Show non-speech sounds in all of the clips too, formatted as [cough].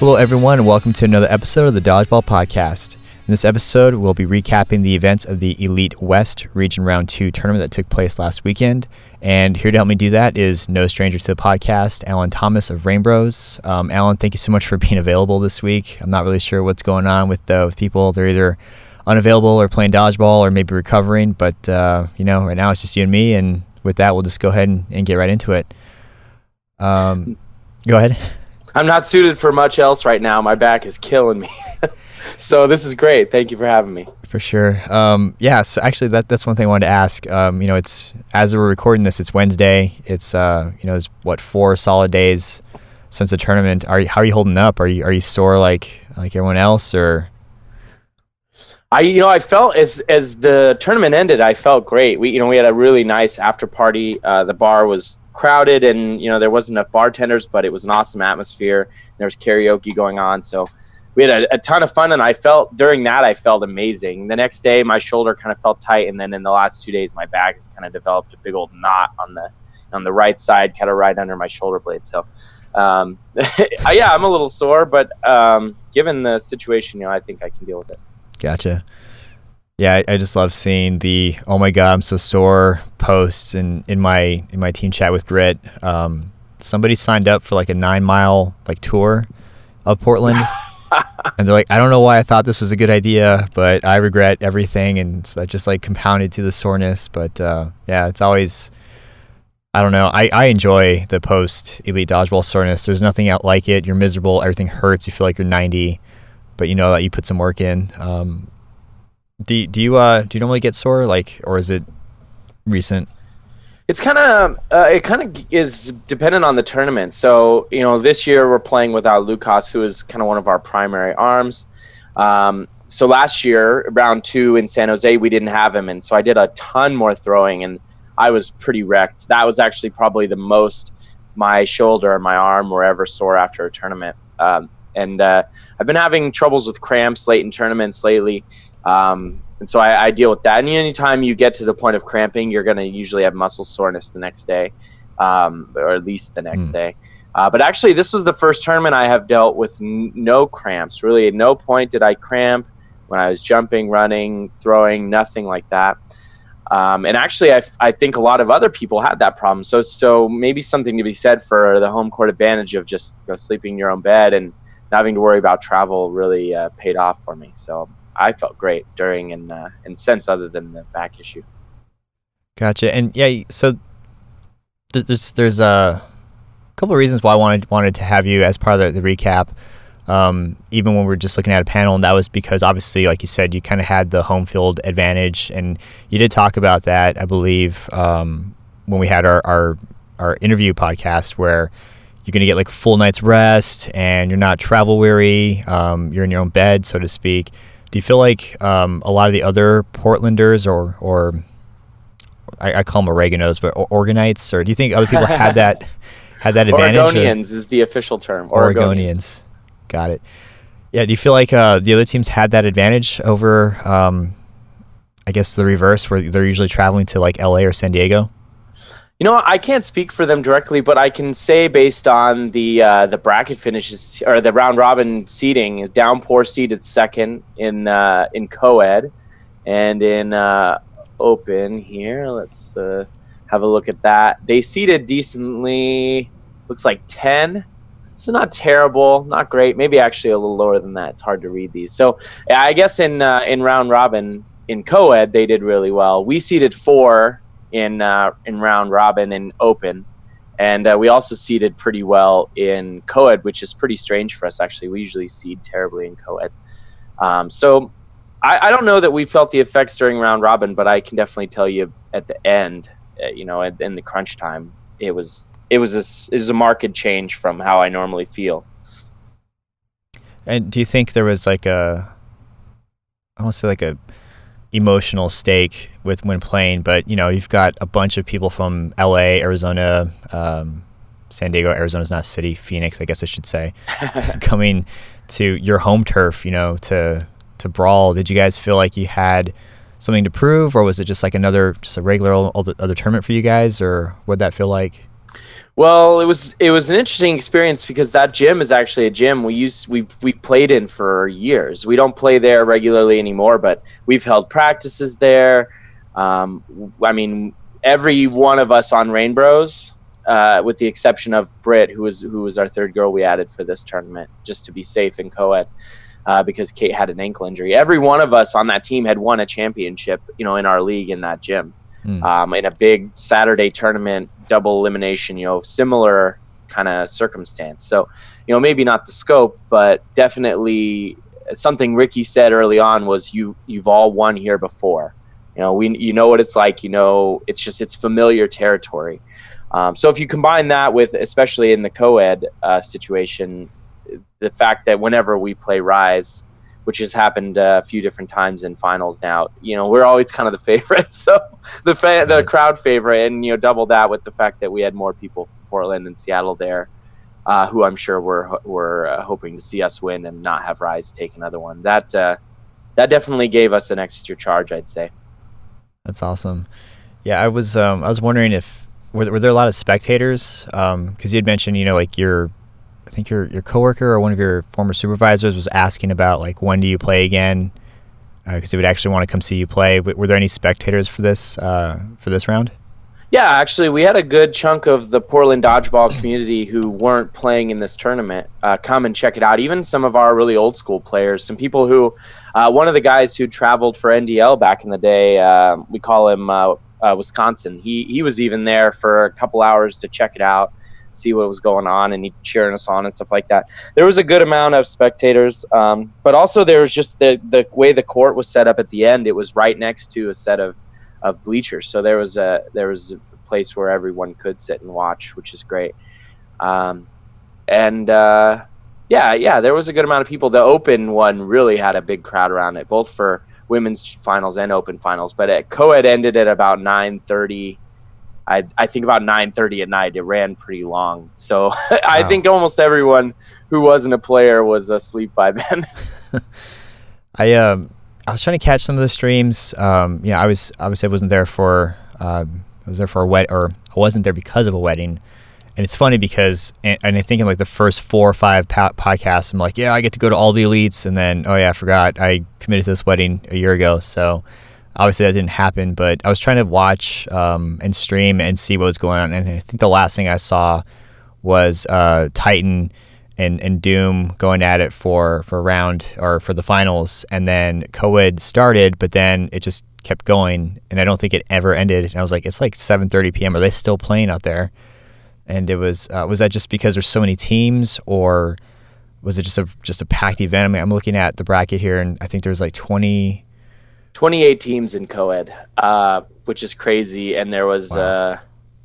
Hello, everyone, and welcome to another episode of the Dodgeball Podcast. In this episode, we'll be recapping the events of the Elite West Region Round 2 tournament that took place last weekend. And here to help me do that is no stranger to the podcast, Allyn Thomas of Reignbros. Um, Allyn, thank you so much for being available this week. I'm not really sure what's going on with, uh, with people. They're either unavailable or playing dodgeball or maybe recovering, but, uh, you know, right now it's just you and me. And with that, we'll just go ahead and, and get right into it. Um, go ahead. I'm not suited for much else right now. My back is killing me. [laughs] so this is great. Thank you for having me. For sure. Um, yeah. So actually, that that's one thing I wanted to ask. Um, you know, it's as we're recording this, it's Wednesday. It's uh, you know, it's what four solid days since the tournament. Are you, how are you holding up? Are you are you sore like like everyone else or? I you know I felt as as the tournament ended, I felt great. We you know we had a really nice after party. Uh, the bar was crowded and you know there wasn't enough bartenders but it was an awesome atmosphere. There was karaoke going on. So we had a, a, ton of fun and i felt during that i felt amazing. The next day my shoulder kind of felt tight. And then in the last two days my back has kind of developed a big old knot on the on the right side kind of right under my shoulder blade. So um, [laughs] yeah i'm a little sore but um, given the situation you know i think i can deal with it. Gotcha yeah, I, I, just love seeing the "Oh my God, I'm so sore" posts and in, in my in my team chat with Grit. Um, somebody signed up for like a nine mile like tour of Portland, [laughs] and they're like, "I don't know why I thought this was a good idea, but I regret everything," and so that just like compounded to the soreness. But uh, yeah, it's always. I don't know. I, I enjoy the post elite dodgeball soreness. There's nothing out like it. You're miserable. Everything hurts. You feel like you're 90, but you know that you put some work in. Um, do do you uh do you normally get sore like or is it recent? It's kind of uh, it kind of is dependent on the tournament. So you know this year we're playing without Lucas, who is kind of one of our primary arms. Um, so last year, round two in San Jose, we didn't have him, and so I did a ton more throwing, and I was pretty wrecked. That was actually probably the most my shoulder and my arm were ever sore after a tournament. Um, and uh, I've been having troubles with cramps late in tournaments lately. Um, and so I, I, deal with that. And anytime you get to the point of cramping, you're going to usually have muscle soreness the next day, um, or at least the next mm. day. Uh, but actually, this was the first tournament I have dealt with n- no cramps. Really, at no point did I cramp when I was jumping, running, throwing, nothing like that. Um, and actually, I, f- I think a lot of other people had that problem. So, so maybe something to be said for the home court advantage of just you know, sleeping in your own bed and not having to worry about travel really uh, paid off for me. So I felt great during and uh, and since other than the back issue. Gotcha. And yeah, so there's there's a couple of reasons why I wanted wanted to have you as part of the, the recap. Um, even when we are just looking at a panel, and that was because obviously, like you said, you kind of had the home field advantage, and you did talk about that, I believe, um, when we had our, our our interview podcast, where you're going to get like a full night's rest, and you're not travel weary, um, you're in your own bed, so to speak. Do you feel like um, a lot of the other Portlanders or or I, I call them oreganos, but Oregonites, or do you think other people had that [laughs] had that advantage? Oregonians or? is the official term. Oregonians. Oregonians. Got it. Yeah. Do you feel like uh, the other teams had that advantage over? Um, I guess the reverse, where they're usually traveling to like L.A. or San Diego. You know, I can't speak for them directly, but I can say based on the uh, the bracket finishes or the round robin seeding, Downpour seeded second in uh, in co-ed, and in uh, open here. Let's uh, have a look at that. They seeded decently. Looks like ten. So not terrible, not great. Maybe actually a little lower than that. It's hard to read these. So I guess in uh, in round robin in co-ed they did really well. We seeded four in uh, in round robin and open, and uh, we also seeded pretty well in co-ed, which is pretty strange for us. Actually, we usually seed terribly in co-ed. Um, so I, I, don't know that we felt the effects during round robin, but I can definitely tell you at the end, uh, you know, in the crunch time, it was it was a, it was a marked change from how I normally feel. And do you think there was like a, I want to say like a emotional stake with when playing, but you know you've got a bunch of people from L.A., Arizona, um, San Diego. Arizona's not a city. Phoenix, I guess I should say, [laughs] coming to your home turf. You know to to brawl. Did you guys feel like you had something to prove, or was it just like another just a regular old, other tournament for you guys, or what that feel like? Well, it was it was an interesting experience because that gym is actually a gym we used we we played in for years. We don't play there regularly anymore, but we've held practices there. Um, I mean, every one of us on Reignbros, uh, with the exception of Britt, who was who was our third girl we added for this tournament, just to be safe in co-ed, uh, because Kate had an ankle injury. Every one of us on that team had won a championship, you know, in our league in that gym, mm. um, in a big Saturday tournament, double elimination, you know, similar kind of circumstance. So, you know, maybe not the scope, but definitely something Ricky said early on was you you've all won here before you know, we you know what it's like. You know, it's just it's familiar territory. Um, so if you combine that with, especially in the co-ed uh, situation, the fact that whenever we play Rise, which has happened a few different times in finals now, you know, we're always kind of the [laughs] favorite, So the fa- the crowd favorite, and you know, double that with the fact that we had more people from Portland and Seattle there, uh, who I'm sure were were uh, hoping to see us win and not have Rise take another one. That uh, that definitely gave us an extra charge, I'd say. That's awesome. Yeah, I was um, I was wondering if were, were there a lot of spectators because um, you had mentioned you know like your I think your your coworker or one of your former supervisors was asking about like when do you play again because uh, they would actually want to come see you play. Were there any spectators for this uh, for this round? Yeah, actually, we had a good chunk of the Portland dodgeball community who weren't playing in this tournament uh, come and check it out. Even some of our really old school players, some people who uh, one of the guys who traveled for NDL back in the day, uh, we call him uh, uh, Wisconsin. He he was even there for a couple hours to check it out, see what was going on, and he cheering us on and stuff like that. There was a good amount of spectators, um, but also there was just the the way the court was set up at the end. It was right next to a set of of bleachers, so there was a there was a place where everyone could sit and watch, which is great. Um, and uh, yeah, yeah, there was a good amount of people. The Open one really had a big crowd around it, both for women's finals and Open finals. But at co-ed ended at about nine thirty. I, I think about 9:30 at night. It ran pretty long, so [laughs] I think almost everyone who wasn't a player was asleep by then. [laughs] I um I was trying to catch some of the streams. Um, yeah, I was obviously I wasn't there for um, I was there for a wed or I wasn't there because of a wedding. And it's funny because, and, and I think in like the first four or five po- podcasts, I'm like, yeah, I get to go to all the elites. And then, oh yeah, I forgot I committed to this wedding a year ago. So obviously that didn't happen. But I was trying to watch um, and stream and see what was going on. And I think the last thing I saw was uh, Titan and, and Doom going at it for for round or for the finals. And then Coed started, but then it just kept going. And I don't think it ever ended. And I was like, it's like 7:30 p.m. Are they still playing out there? and it was uh, was that just because there's so many teams, or was it just a just a packed event? I mean, I'm looking at the bracket here, and I think there was like 20. 28 teams in co-ed, uh, which is crazy, and there was wow. uh,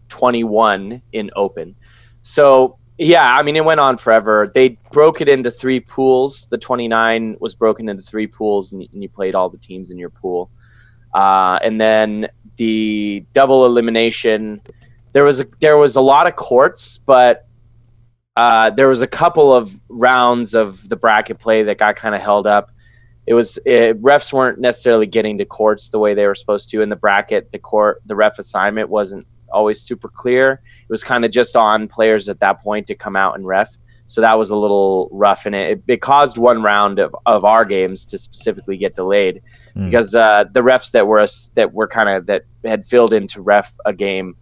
21 in open. So yeah, I mean, it went on forever. They broke it into three pools. The 29 was broken into three pools, and, and you played all the teams in your pool. Uh, and then the double elimination there was a, there was a lot of courts, but uh, there was a couple of rounds of the bracket play that got kind of held up. It was it, refs weren't necessarily getting to courts the way they were supposed to in the bracket. The court the ref assignment wasn't always super clear. It was kind of just on players at that point to come out and ref. So that was a little rough, and it, it caused one round of, of our games to specifically get delayed mm. because uh, the refs that were that were kind of that had filled in to ref a game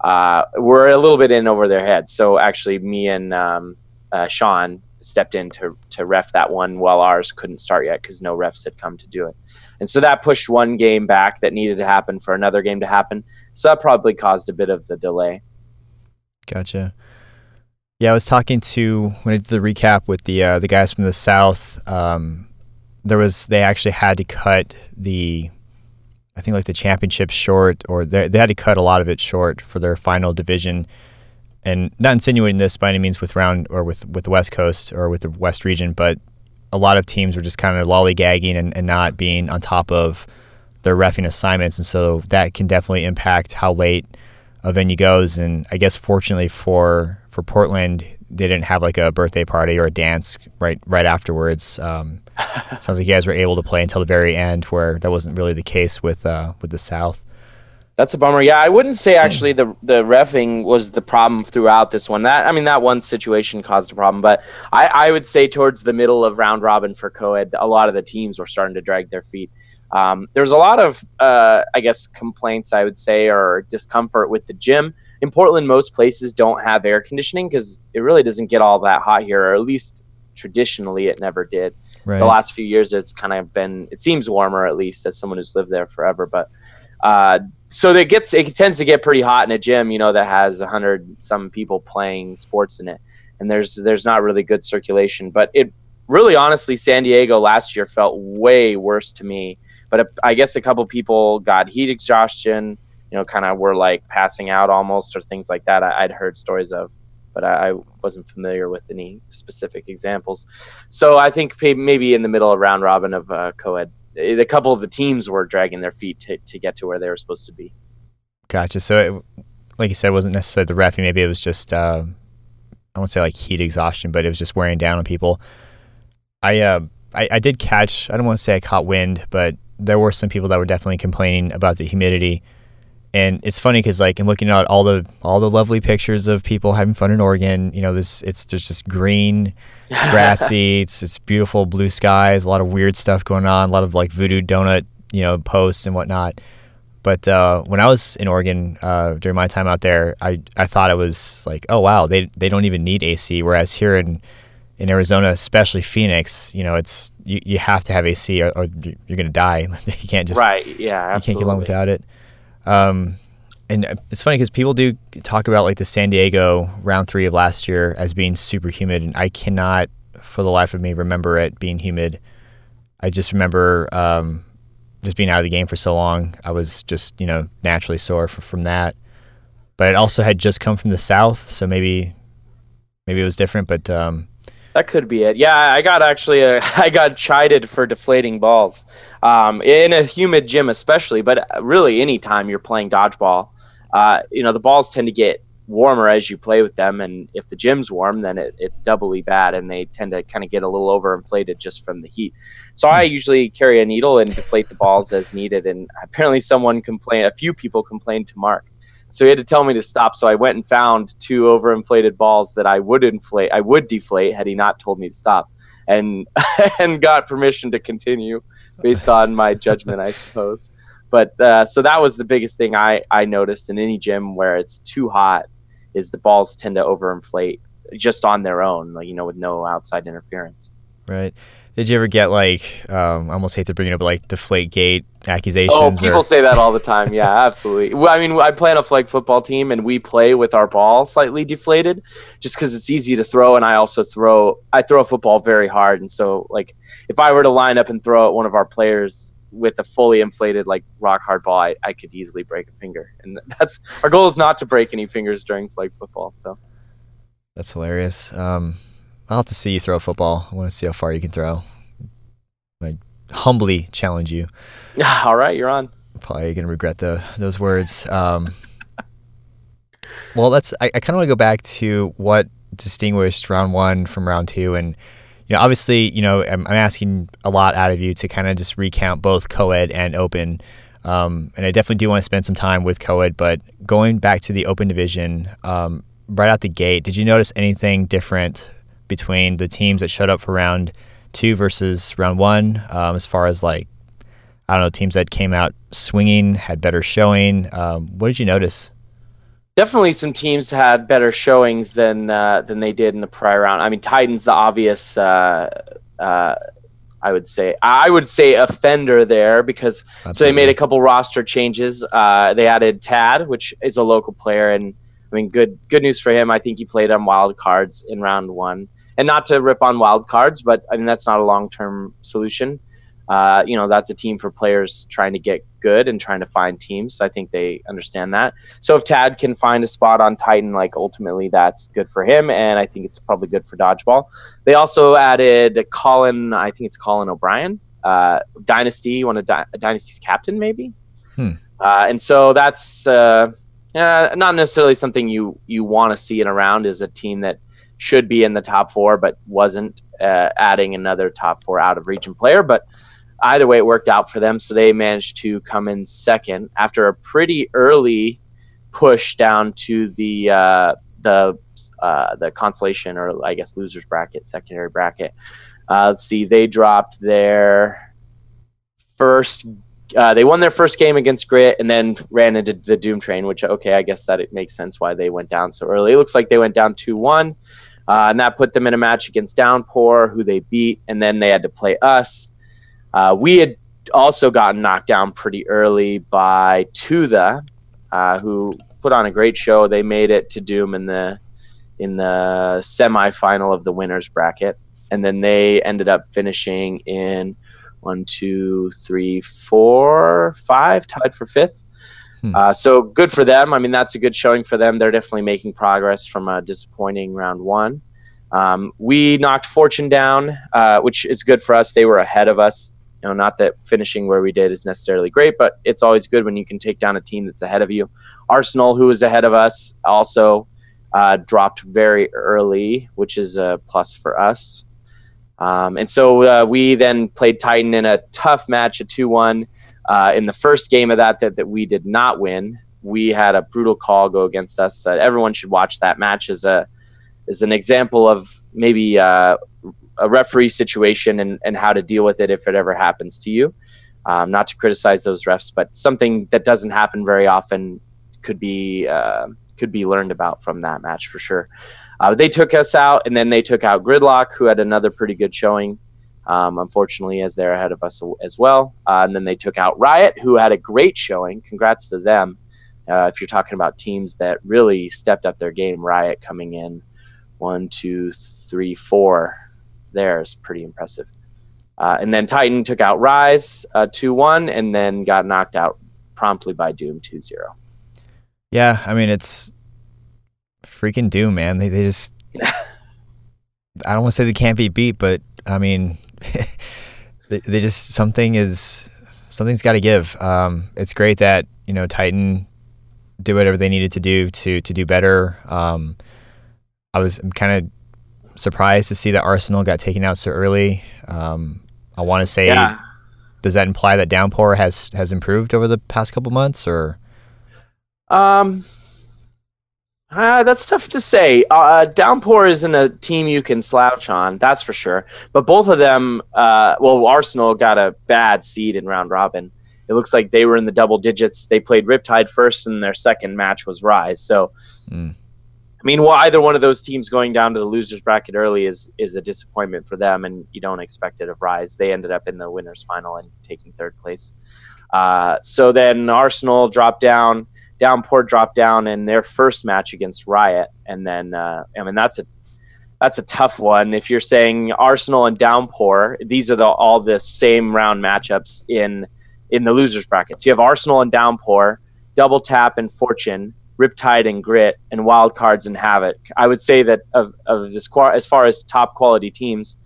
uh, were a little bit in over their heads. So actually, me and um, uh, Sean stepped in to, to ref that one while ours couldn't start yet because no refs had come to do it. And so that pushed one game back that needed to happen for another game to happen. So that probably caused a bit of the delay. Gotcha. Yeah, I was talking to when I did the recap with the uh, the guys from the south. Um, there was they actually had to cut the I think like the championship short, or they, they had to cut a lot of it short for their final division. And not insinuating this by any means with round or with with the West Coast or with the West region, but a lot of teams were just kind of lollygagging and, and not being on top of their refing assignments, and so that can definitely impact how late a venue goes. And I guess fortunately for for Portland, they didn't have like a birthday party or a dance right right afterwards. Um, [laughs] sounds like you guys were able to play until the very end, where that wasn't really the case with uh, with the South. That's a bummer. Yeah, I wouldn't say actually the the refing was the problem throughout this one. That I mean that one situation caused a problem, but I, I would say towards the middle of round robin for co-ed, a lot of the teams were starting to drag their feet. Um, there's a lot of uh, I guess complaints I would say or discomfort with the gym. In Portland, most places don't have air conditioning because it really doesn't get all that hot here, or at least traditionally it never did. Right. The last few years, it's kind of been it seems warmer at least as someone who's lived there forever, but. Uh, so it gets it tends to get pretty hot in a gym, you know, that has a hundred some people playing sports in it, and there's there's not really good circulation. But it really, honestly, San Diego last year felt way worse to me. But I guess a couple people got heat exhaustion, you know, kind of were like passing out almost or things like that. I, would heard stories of, but I, I, wasn't familiar with any specific examples. So I think maybe in the middle of round robin of uh, co-ed a couple of the teams were dragging their feet to, to get to where they were supposed to be. Gotcha. So, it, like you said, it wasn't necessarily the refing. Maybe it was just uh, I won't say like heat exhaustion, but it was just wearing down on people. I uh, I, I did catch. I don't want to say I caught wind, but there were some people that were definitely complaining about the humidity. And it's funny because like in looking at all the all the lovely pictures of people having fun in Oregon, you know, this it's there's just green, it's grassy, [laughs] it's it's beautiful blue skies, a lot of weird stuff going on, a lot of like Voodoo Doughnut, you know, posts and whatnot. But uh, when I was in Oregon uh, during my time out there, I, I thought it was like, oh wow, they they don't even need AC. Whereas here in in Arizona, especially Phoenix, you know, it's you, you have to have AC or, or you're gonna die. [laughs] you can't just right, yeah, absolutely. you can't get along without it. Um, and it's funny because people do talk about like the San Diego round three of last year as being super humid, and I cannot, for the life of me, remember it being humid. I just remember um, just being out of the game for so long. I was just you know naturally sore for, from that, but it also had just come from the south, so maybe maybe it was different. But um, that could be it. Yeah, I got actually a, [laughs] I got chided for deflating balls um, in a humid gym, especially. But really, anytime you're playing dodgeball, uh, you know the balls tend to get warmer as you play with them, and if the gym's warm, then it, it's doubly bad, and they tend to kind of get a little overinflated just from the heat. So I hmm. usually carry a needle and deflate the balls as needed. And [laughs] apparently, someone complained. A few people complained to Mark so he had to tell me to stop. So I went and found two overinflated balls that I would inflate, I would deflate had he not told me to stop, and [laughs] and got permission to continue based on my judgment, I suppose. But uh, so that was the biggest thing I I noticed in any gym where it's too hot is the balls tend to overinflate just on their own, like you know, with no outside interference. Right. Did you ever get like um, I almost hate to bring it up, but like deflate gate accusations? Oh, people or... say that all the time. Yeah, [laughs] absolutely. Well, I mean, I play on a flag football team, and we play with our ball slightly deflated, just because it's easy to throw. And I also throw I throw a football very hard, and so like if I were to line up and throw at one of our players with a fully inflated like rock hard ball, I, I could easily break a finger. And [laughs] that's our goal is not to break any fingers during flag football. So that's hilarious. Um, I'll have to see you throw a football. I want to see how far you can throw. I humbly challenge you. [laughs] All right, you're on. Probably gonna regret the those words. Um, [laughs] well, that's. I, I kind of want to go back to what distinguished round one from round two, and you know, obviously, you know, I'm, I'm asking a lot out of you to kind of just recount both co-ed and open. Um, and I definitely do want to spend some time with co-ed, but going back to the open division, um, right out the gate, did you notice anything different between the teams that showed up for round two versus round one, um, as far as like, I don't know, teams that came out swinging, had better showing. Um, what did you notice? Definitely, some teams had better showings than uh, than they did in the prior round. I mean, Titans, the obvious, uh, uh, I would say, I would say offender there because Absolutely. so they made a couple roster changes. Uh, they added Tad, which is a local player, and I mean, good good news for him. I think he played on wild cards in round one and not to rip on wild cards, but I mean that's not a long term solution. Uh, you know, that's a team for players trying to get good and trying to find teams. I think they understand that. So if Tad can find a spot on Titan, like ultimately that's good for him, and I think it's probably good for dodgeball. They also added Colin. I think it's Colin O'Brien, uh, Dynasty, one of Di- Dynasty's captain, maybe. Hmm. Uh, and so that's uh, not necessarily something you you want to see in a round. Is a team that should be in the top four, but wasn't uh, adding another top four out of region player. But either way, it worked out for them. So they managed to come in second after a pretty early push down to the uh, the uh, the consolation or I guess losers bracket, secondary bracket. Uh, let's see, they dropped their first. Uh, they won their first game against Grit and then ran into the Doom Train, which okay, I guess that it makes sense why they went down so early. It looks like they went down two one, uh, and that put them in a match against Downpour, who they beat, and then they had to play us. Uh, we had also gotten knocked down pretty early by Tudha, uh, who put on a great show. They made it to Doom in the in the semifinal of the winners bracket, and then they ended up finishing in one, two, three, four, five, tied for fifth. Hmm. Uh, so good for them. I mean, that's a good showing for them. They're definitely making progress from a disappointing round one. Um, we knocked Fortune down, uh, which is good for us. They were ahead of us. You know, not that finishing where we did is necessarily great, but it's always good when you can take down a team that's ahead of you. Arsenal, who was ahead of us, also uh, dropped very early, which is a plus for us. Um, and so uh, we then played Titan in a tough match, a 2 1. Uh, in the first game of that, that, that we did not win, we had a brutal call go against us. Uh, everyone should watch that match as a as an example of maybe uh, a referee situation and, and how to deal with it if it ever happens to you. Um, not to criticize those refs, but something that doesn't happen very often could be uh, could be learned about from that match for sure. Uh, they took us out, and then they took out Gridlock, who had another pretty good showing. Um, unfortunately, as they're ahead of us as well. Uh, and then they took out Riot, who had a great showing. Congrats to them. Uh, if you're talking about teams that really stepped up their game, Riot coming in one, two, three, four there is pretty impressive. Uh, and then Titan took out Rise uh, 2 1 and then got knocked out promptly by Doom 2 0. Yeah, I mean, it's freaking Doom, man. They, they just. [laughs] I don't want to say they can't be beat, but I mean, [laughs] they, they just. Something is. Something's got to give. Um, it's great that, you know, Titan did whatever they needed to do to, to do better. Um, I was kind of surprised to see that Arsenal got taken out so early. Um, I want to say, yeah. does that imply that Downpour has has improved over the past couple months, or? Um, uh, that's tough to say. Uh, Downpour isn't a team you can slouch on, that's for sure. But both of them, uh, well, Arsenal got a bad seed in round robin. It looks like they were in the double digits. They played Riptide first, and their second match was Rise. So. Mm I mean, well, either one of those teams going down to the losers bracket early is is a disappointment for them, and you don't expect it of Rise. They ended up in the winners final and taking third place. Uh, so then Arsenal dropped down, Downpour dropped down in their first match against Riot, and then uh, I mean that's a that's a tough one. If you're saying Arsenal and Downpour, these are the, all the same round matchups in in the losers brackets. You have Arsenal and Downpour, Double Tap and Fortune Riptide and Grit, and Wild Cards and Havoc. I would say that of, of this, as far as top quality teams,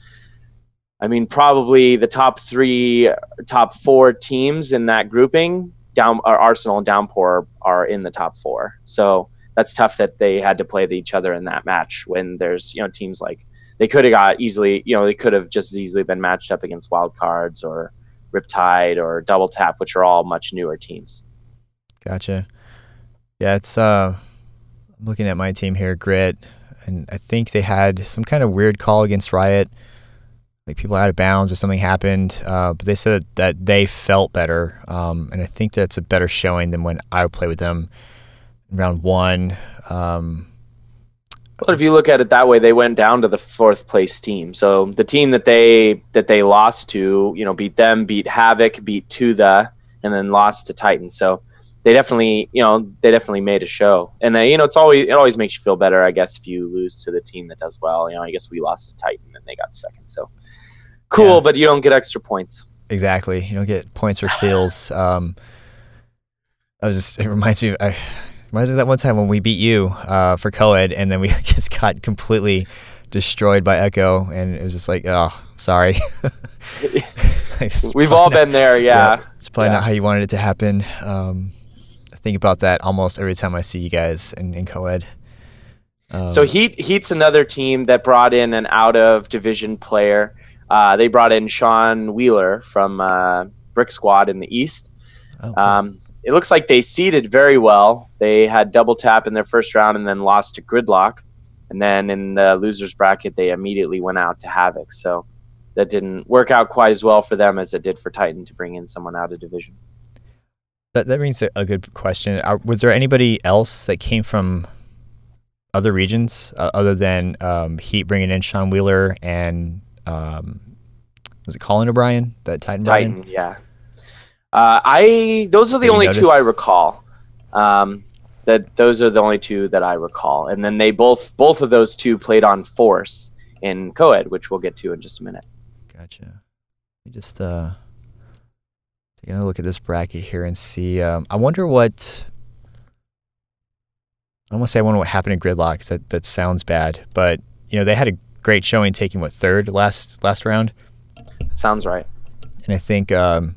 I mean, probably the top three, top four teams in that grouping, down our Arsenal and Downpour are in the top four. So that's tough that they had to play each other in that match when there's you know teams like they could have got easily you know they could have just as easily been matched up against Wild Cards or Riptide or Double Tap, which are all much newer teams. Gotcha. Yeah, it's uh, I'm looking at my team here, Grit, and I think they had some kind of weird call against Riot, like people out of bounds or something happened. Uh, but they said that they felt better, um, and I think that's a better showing than when I would play with them in round one. Um, well, if you look at it that way, they went down to the fourth place team. So the team that they that they lost to, you know, beat them, beat Havoc, beat Tudha, and then lost to Titan. So they definitely, you know, they definitely made a show. And then, you know, it's always it always makes you feel better, I guess, if you lose to the team that does well. You know, I guess we lost to Titan and they got second. So cool, yeah. but you don't get extra points. Exactly. You don't get points for feels. [laughs] Um, I was just it reminds me. Of, I, reminds me of that one time when we beat you uh, for co-ed, and then we [laughs] just got completely destroyed by Echo, and it was just like, oh, sorry. We've all not, been there, [laughs] yeah. yeah it's probably yeah. not how you wanted it to happen. Um, think about that almost every time I see you guys in, in co-ed. Um, so Heat Heat's another team that brought in an out of division player. Uh, they brought in Sean Wheeler from uh, Brick Squad in the East. Oh, cool. Um, it looks like they seeded very well. They had double tap in their first round and then lost to Gridlock. And then in the losers bracket, they immediately went out to Havoc. So that didn't work out quite as well for them as it did for Titan to bring in someone out of division. That that brings a, good question. Are, was there anybody else that came from other regions uh, other than um, Heat bringing in Sean Wheeler and um, was it Colin O'Brien that Titan? Titan, yeah. Uh, I those are the only two? I recall. Um, that those are the only two that I recall, and then they both both of those two played on Force in co-ed, which we'll get to in just a minute. Gotcha. Let me just uh, take a look at this bracket here and see. Um, I wonder what. I want to say I wonder what happened in Gridlock. that that sounds bad, but you know they had a great showing, taking what third last last round, That sounds right. and I think um,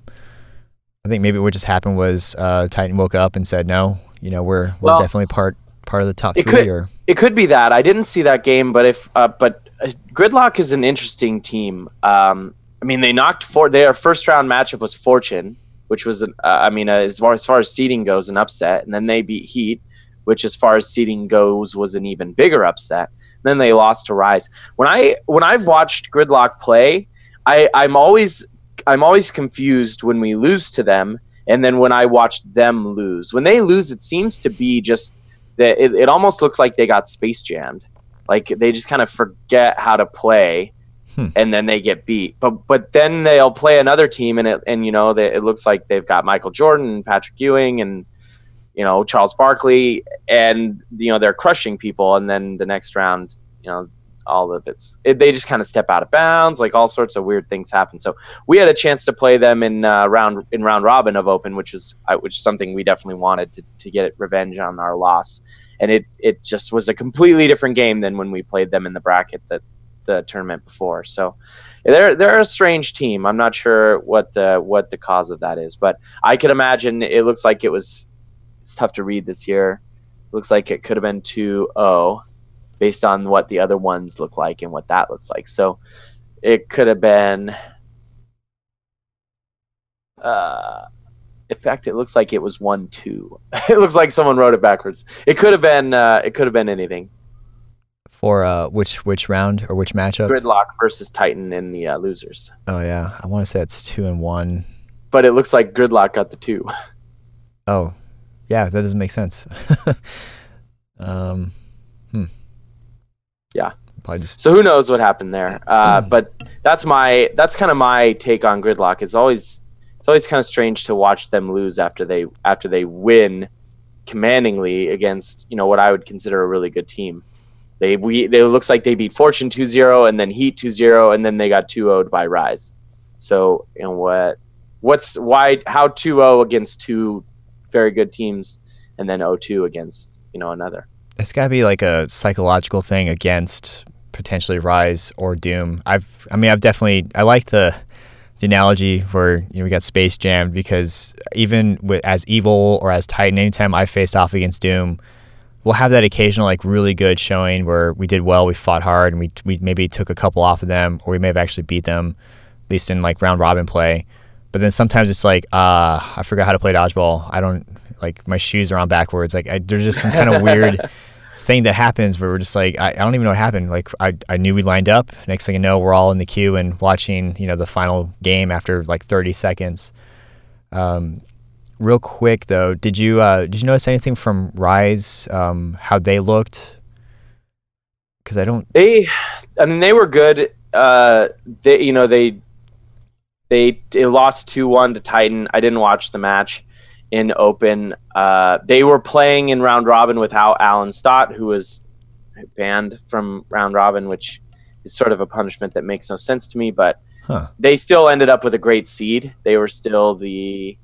I think maybe what just happened was uh, Titan woke up and said, no, you know we're we're Well, definitely part part of the top three. could- or It could be that I didn't see that game, but if uh, but uh, Gridlock is an interesting team. Um, I mean, they knocked for their first round matchup was Fortune, which was an, uh, I mean, uh, as far as far as seeding goes, an upset, and then they beat Heat, which as far as seeding goes was an even bigger upset. Then they lost to Rise. When I when I've watched Gridlock play, I I'm always I'm always confused when we lose to them, and then when I watch them lose. When they lose, it seems to be just that it, it almost looks like they got space jammed. Like they just kind of forget how to play, Hmm. and then they get beat. But but then they'll play another team, and it and you know they, it looks like they've got Michael Jordan, and Patrick Ewing, and you know Charles Barkley, and you know they're crushing people, and then the next round, you know. All of it's it, they just kind of step out of bounds, like all sorts of weird things happen. So we had a chance to play them in uh, round in round robin of Open, which is uh, which is something we definitely wanted to, to get revenge on our loss and it it just was a completely different game than when we played them in the bracket that the tournament before. So they're they're a strange team. I'm not sure what the what the cause of that is, but I could imagine it looks like it was it's tough to read this year. Looks like it could have been 2-0 based on what the other ones look like and what that looks like. So it could have been uh in fact, it looks like it was one two. [laughs] it looks like someone wrote it backwards. It could have been. Uh, it could have been anything. for uh, which which round or which matchup? Gridlock versus Titan in the uh, losers. Oh yeah, I want to say it's two and one. But it looks like Gridlock got the two. [laughs] Oh, yeah, that doesn't make sense. [laughs] um, hmm. Yeah. Probably just So who knows what happened there? [clears throat] Uh, but that's my. That's kind of my take on Gridlock. It's always. It's always kind of strange to watch them lose after they after they win commandingly against you know what I would consider a really good team. They we they it looks like they beat Fortune 2-0 and then Heat 2-0 and then they got 2-0'd by Rise. So, you know what what's why how 2-0 against two very good teams and then 0-2 against, you know, another. it's got to be like a psychological thing against potentially Rise or Doom. I've, I mean, I've definitely, I like the, the analogy where you know we got Space Jammed because even with as evil or as Titan, anytime I faced off against Doom, we'll have that occasional like really good showing where we did well, we fought hard, and we we maybe took a couple off of them, or we may have actually beat them, at least in like round robin play. But then sometimes it's like, uh, I forgot how to play dodgeball. I don't like my shoes are on backwards. Like I, there's just some kind of weird [laughs] thing that happens where we're just like, I, I don't even know what happened. Like I, I knew we lined up. Next thing you know, we're all in the queue and watching, you know, the final game after like 30 seconds. Um, real quick though, did you uh, did you notice anything from Rise? Um, how they looked? Because I don't. They, I mean, they were good. Uh, they, you know, they they they lost two one to Titan. I didn't watch the match in open. Uh, they were playing in round robin without Alan Stott, who was banned from round robin, which is sort of a punishment that makes no sense to me. But Huh. they still ended up with a great seed. They were still the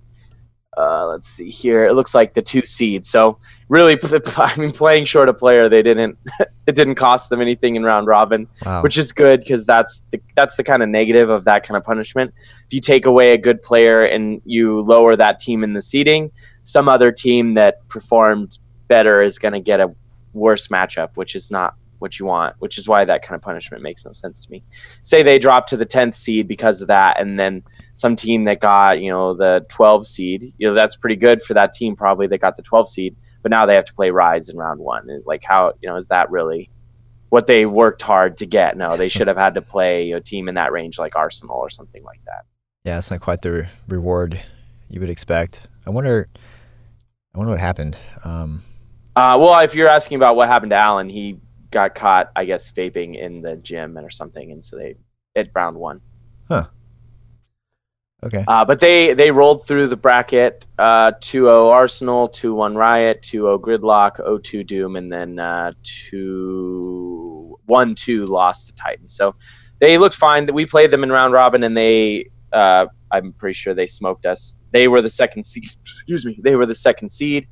uh, let's see here. It looks like the two seed. So really, [laughs] I mean, playing short a player, they didn't. [laughs] it didn't cost them anything in round robin, Wow. which is good because that's the that's the kind of negative of that kind of punishment. If you take away a good player and you lower that team in the seeding, some other team that performed better is going to get a worse matchup, which is not what you want, which is why that kind of punishment makes no sense to me. Say they drop to the 10th seed because of that, and then some team that got, you know, the 12 seed, you know, that's pretty good for that team probably that got the 12 seed, but now they have to play Rise in round one. Like, how, you know, is that really what they worked hard to get? No, they should have had to play a team in that range like Arsenal or something like that. Yeah, it's not quite the re- reward you would expect. I wonder, I wonder what happened. Um, uh, well, if you're asking about what happened to Alan, he got caught, I guess, vaping in the gym or something, and so they it round one. Huh. Okay. Uh, but they they rolled through the bracket uh, 2-0 Arsenal, 2-1 Riot, 2-0 Gridlock, 0-2 Doom, and then uh, 2 1-2 lost to Titan. So they looked fine. We played them in round robin, and they uh, I'm pretty sure they smoked us. They were the second [laughs] seed. Excuse me. They were the second seed.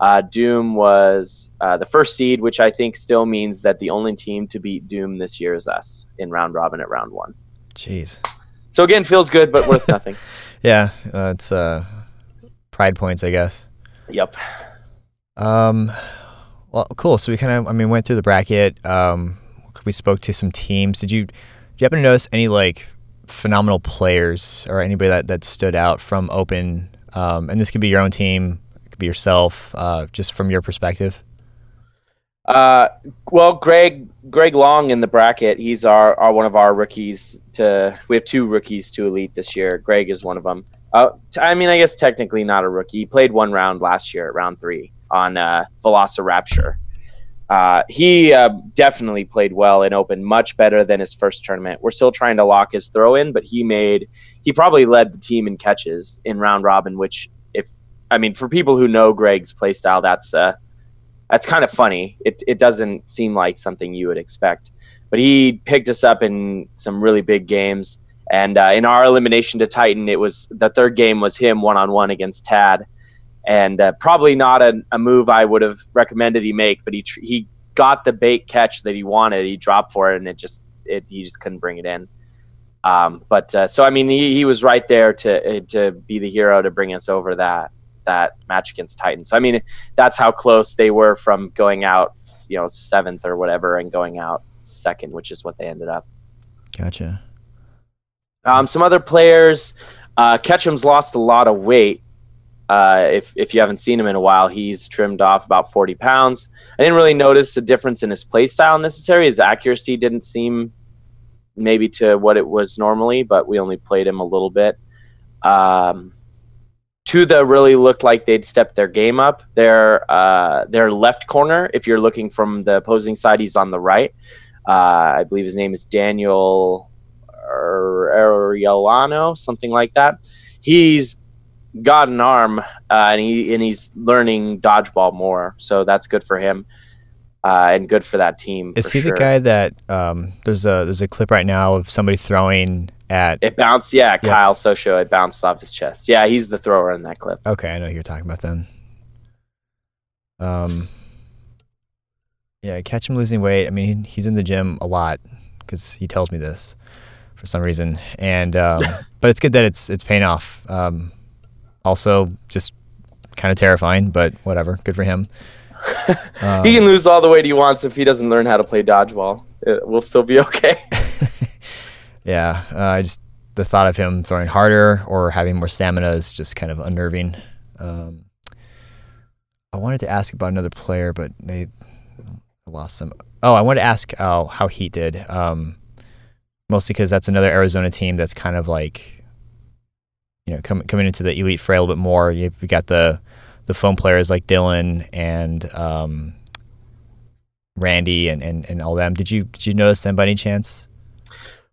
Uh, Doom was uh, the first seed, which I think still means that the only team to beat Doom this year is us in round robin at round one. Jeez. So again, feels good, but worth nothing. [laughs] yeah, uh, it's uh, pride points, I guess. Yep. Um, well, cool. So we kind of, I mean, went through the bracket. Um, we spoke to some teams. Did you, did you happen to notice any like phenomenal players or anybody that that stood out from Open? Um, and this could be your own team it could be yourself, uh, just from your perspective? Uh, well, Greg Greg Long in the bracket. He's our, our one of our rookies. To we have two rookies to elite this year. Greg is one of them. Uh, t- I mean, I guess technically not a rookie. He played one round last year round three on uh, Velocirapture. Uh, he uh, definitely played well and open, much better than his first tournament. We're still trying to lock his throw in, but he made he probably led the team in catches in round robin, which if I mean, for people who know Greg's playstyle, that's uh, that's kind of funny. It it doesn't seem like something you would expect, but he picked us up in some really big games. And uh, in our elimination to Titan, it was the third game was him one on one against Tad, and uh, probably not a, a, move I would have recommended he make. But he tr- he got the bait catch that he wanted. He dropped for it, and it just it he just couldn't bring it in. Um, but uh, so I mean, he, he was right there to to be the hero to bring us over that that match against Titan. So I mean, that's how close they were from going out, you know, seventh or whatever, and going out second, which is what they ended up. Gotcha. Um, some other players, uh, Ketchum's lost a lot of weight. Uh, if if you haven't seen him in a while, he's trimmed off about forty pounds. I didn't really notice a difference in his play style necessarily. His accuracy didn't seem maybe to what it was normally, but we only played him a little bit. Um, that really looked like they'd stepped their game up. Their uh, their left corner, if you're looking from the opposing side, he's on the right. Uh, I believe his name is Daniel Arellano, something like that. He's got an arm, uh, and he and he's learning dodgeball more, so that's good for him. Uh, and good for that team. Is he sure. the guy that um, there's a there's a clip right now of somebody throwing at it bounced. Yeah, yep. Kyle Socho. It bounced off his chest. Yeah, he's the thrower in that clip. Okay, I know you're talking about then. Um, yeah, Ketchum losing weight. I mean, he, he's in the gym a lot because he tells me this for some reason, and um, [laughs] but it's good that it's it's paying off. Um, also, just kind of terrifying, but whatever. Good for him. Um, [laughs] he can lose all the weight he wants if he doesn't learn how to play dodgeball. It will still be okay. [laughs] yeah, uh, I just the thought of him throwing harder or having more stamina is just kind of unnerving. Um, I wanted to ask about another player, but they lost some. Oh, I wanted to ask how how Heat did. Um, mostly because that's another Arizona team that's kind of like, you know, coming coming into the elite fray a little bit more. You've got the the phone players like Dylan and um, Randy and, and, and all them. Did you did you notice them by any chance?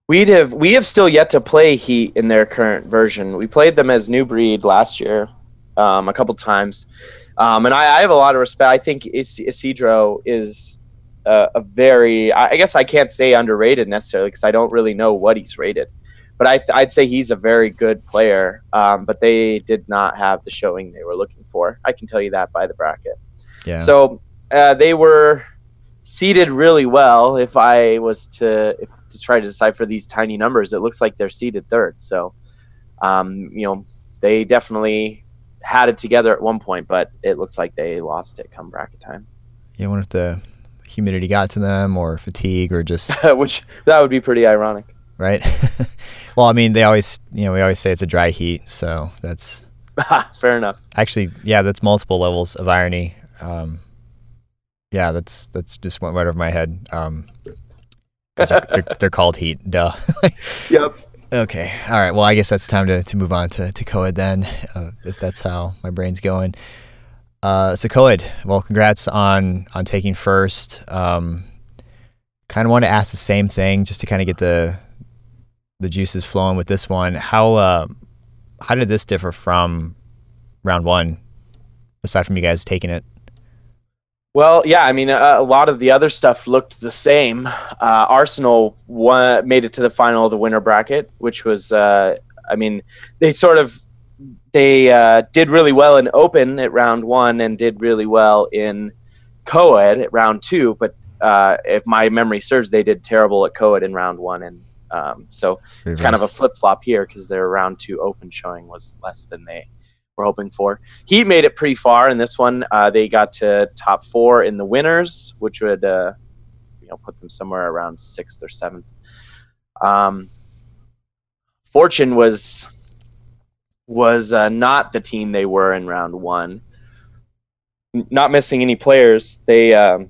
We'd have we have still yet to play Heat in their current version. We played them as New Breed last year, um, a couple times, um, and I, I, have a lot of respect. I think Is- Isidro is a, a, very I guess I can't say underrated necessarily because I don't really know what he's rated, but I, I'd say he's a very good player. Um, but they did not have the showing they were looking for. I can tell you that by the bracket. Yeah. So uh, they were seeded really well. If I was to if, to try to decipher these tiny numbers, it looks like they're seeded third. So, um, you know, they definitely had it together at one point, but it looks like they lost it come bracket time. Yeah, I wonder if the humidity got to them, or fatigue, or just [laughs] which that would be pretty ironic, right? [laughs] well, I mean, they always, you know, we always say it's a dry heat, so that's [laughs] fair enough. Actually, yeah, that's multiple levels of irony. Um, yeah, that's that's just went right over my head. Um, they're, they're, they're, called heat. Duh. [laughs] yep. Okay. All right. Well, I guess that's time to, to move on to, to Coed then, uh, if that's how my brain's going. Uh, so Coed, well, congrats on on taking first. Um, kind of want to ask the same thing just to kind of get the the juices flowing with this one. How uh, how did this differ from round one, aside from you guys taking it? Well, yeah, I mean, a, a, lot of the other stuff looked the same. Uh, Arsenal won, made it to the final of the winner bracket, which was, uh, I mean, they sort of they uh, did really well in Open at round one and did really well in Coed at round two. But uh, if my memory serves, they did terrible at Coed in round one, and um, so it's kind of a flip flop here because their round two Open showing was less than they we're hoping for. He made it pretty far in this one. Uh, they got to top four in the winners, which would uh, you know put them somewhere around sixth or seventh. Um, Fortune was was uh, not the team they were in round one. Not missing any players, they um,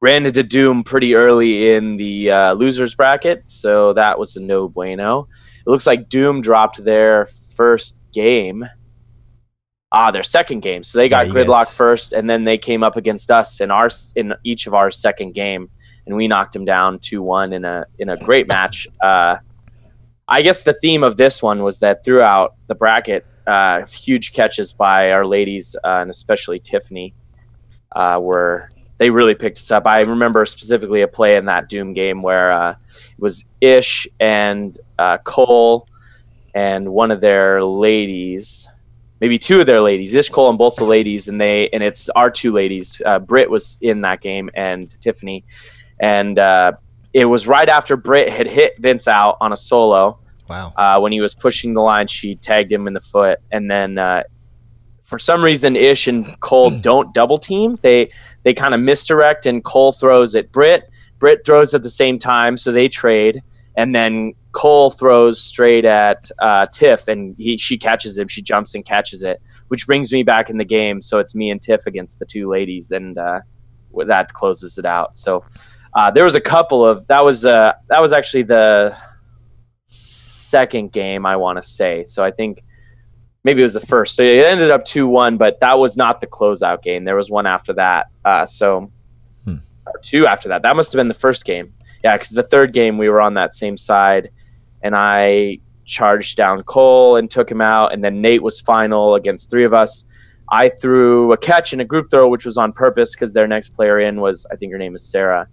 ran into Doom pretty early in the uh, losers bracket, so that was a no bueno. It looks like Doom dropped their first game ah, their second game. So they got yeah, gridlock guys. first, and then they came up against us in our in each of our second game, and we knocked them down two one in a in a great match. Uh, I guess the theme of this one was that throughout the bracket, uh, huge catches by our ladies, uh, and especially Tiffany, uh, were they really picked us up. I remember specifically a play in that Doom game where uh, it was Ish and uh, Cole and one of their ladies maybe two of their ladies, Ish Cole and both the ladies, and they and it's our two ladies. Uh, Britt was in that game and Tiffany, and uh, it was right after Britt had hit Vince out on a solo. Wow! Uh, when he was pushing the line, she tagged him in the foot, and then uh, for some reason, Ish and Cole [clears throat] don't double team. They they kind of misdirect, and Cole throws at Britt. Britt throws at the same time, so they trade, and then Cole throws straight at uh, Tiff, and he she catches him. She jumps and catches it, which brings me back in the game. So it's me and Tiff against the two ladies, and uh, that closes it out. So uh, there was a couple of that was uh, that was actually the second game I want to say. So I think maybe it was the first. So it ended up two one, but that was not the closeout game. There was one after that. Uh, so hmm. two after that. That must have been the first game. Yeah, because the third game we were on that same side and I charged down Cole and took him out. And then Nate was final against three of us. I threw a catch and a group throw, which was on purpose because their next player in was, I think her name is Sarah.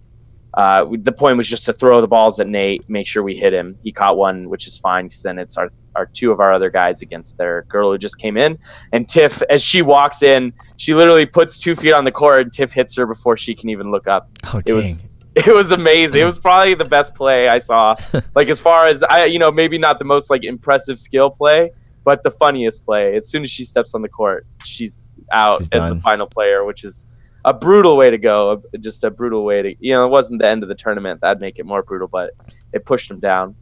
Uh, the point was just to throw the balls at Nate, make sure we hit him. He caught one, which is fine because then it's our, our two of our other guys against their girl who just came in. And Tiff, as she walks in, she literally puts two feet on the court and Tiff hits her before she can even look up. Oh, it was [laughs] it was amazing. It was probably the best play I saw. [laughs] like as far as I, you know, maybe not the most like impressive skill play, but the funniest play. As soon as she steps on the court, she's out she's as the final player, which is a brutal way to go. Just a brutal way to, you know, it wasn't the end of the tournament. That'd make it more brutal, but it pushed them down.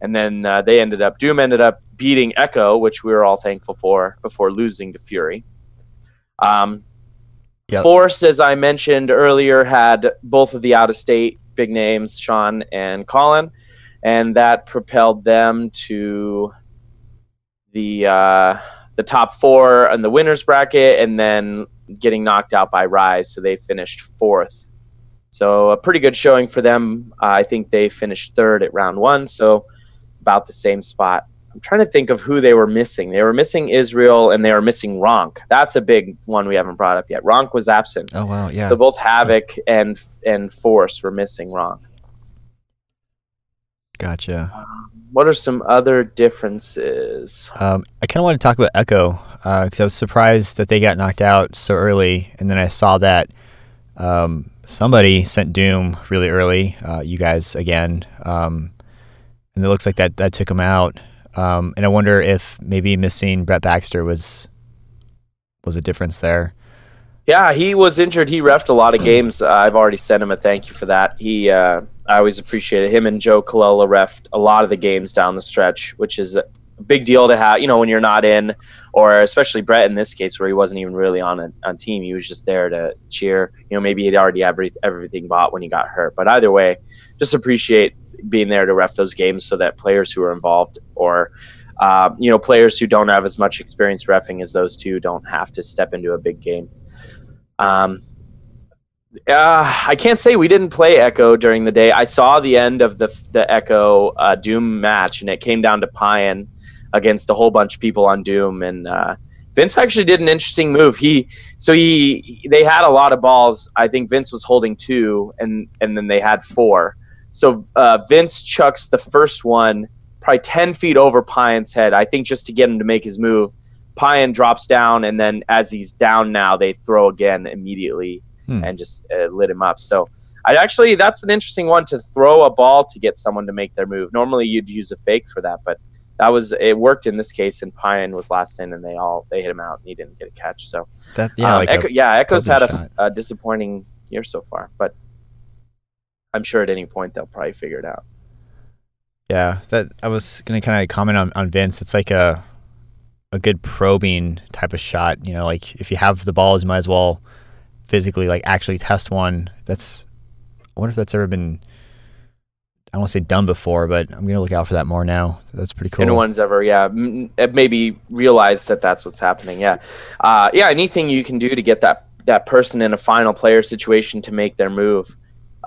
And then uh, they ended up, Doom ended up beating Echo, which we were all thankful for before losing to Fury. Um, Yep. Force, as I mentioned earlier, had both of the out of state big names, Sean and Colin, and that propelled them to the uh, the top four in the winners bracket, and then getting knocked out by Rise, so they finished fourth. So a pretty good showing for them. Uh, I think they finished third at round one, so about the same spot. I'm trying to think of who they were missing. They were missing Israel and they were missing Ronk. That's a big one we haven't brought up yet. Ronk was absent. Oh wow, yeah. So both Havoc and and Force were missing Ronk. Gotcha. Um, what are some other differences? Um, I kind of want to talk about Echo because uh, I was surprised that they got knocked out so early, and then I saw that um, somebody sent Doom really early. Uh, you guys again, um, and it looks like that that took them out. Um, and I wonder if maybe missing Brett Baxter was was a difference there. Yeah, he was injured. He refed a lot of games. Uh, I've already sent him a thank you for that. He, uh, I always appreciated him and Joe Colella refed a lot of the games down the stretch, which is a big deal to have. You know, when you're not in, or especially Brett in this case, where he wasn't even really on a on team, he was just there to cheer. You know, maybe he'd already every everything bought when he got hurt. But either way, just appreciate being there to ref those games so that players who are involved or uh, you know players who don't have as much experience refing as those two don't have to step into a big game. Um, uh, I can't say we didn't play Echo during the day. I saw the end of the the Echo uh, Doom match, and it came down to Pyan against a whole bunch of people on Doom, and uh, Vince actually did an interesting move. He so he they had a lot of balls. I think Vince was holding two, and and then they had four. So uh, Vince chucks the first one probably ten feet over Pyan's head. I think just to get him to make his move. Pyan drops down, and then as he's down now, they throw again immediately hmm. and just uh, lit him up. So I actually that's an interesting one to throw a ball to get someone to make their move. Normally you'd use a fake for that, but that was it worked in this case. And Pyan was last in, and they all they hit him out, and he didn't get a catch. So that yeah, um, like Echo, yeah, Echo's had a, a disappointing year so far, but I'm sure at any point they'll probably figure it out. Yeah, that I was gonna kind of comment on, on Vince. It's like a a good probing type of shot. You know, like if you have the balls, you might as well physically like actually test one. That's I wonder if that's ever been I don't want to say done before, but I'm gonna look out for that more now. That's pretty cool. Anyone's ever, yeah, maybe realize that that's what's happening. Yeah, uh, yeah. Anything you can do to get that that person in a final player situation to make their move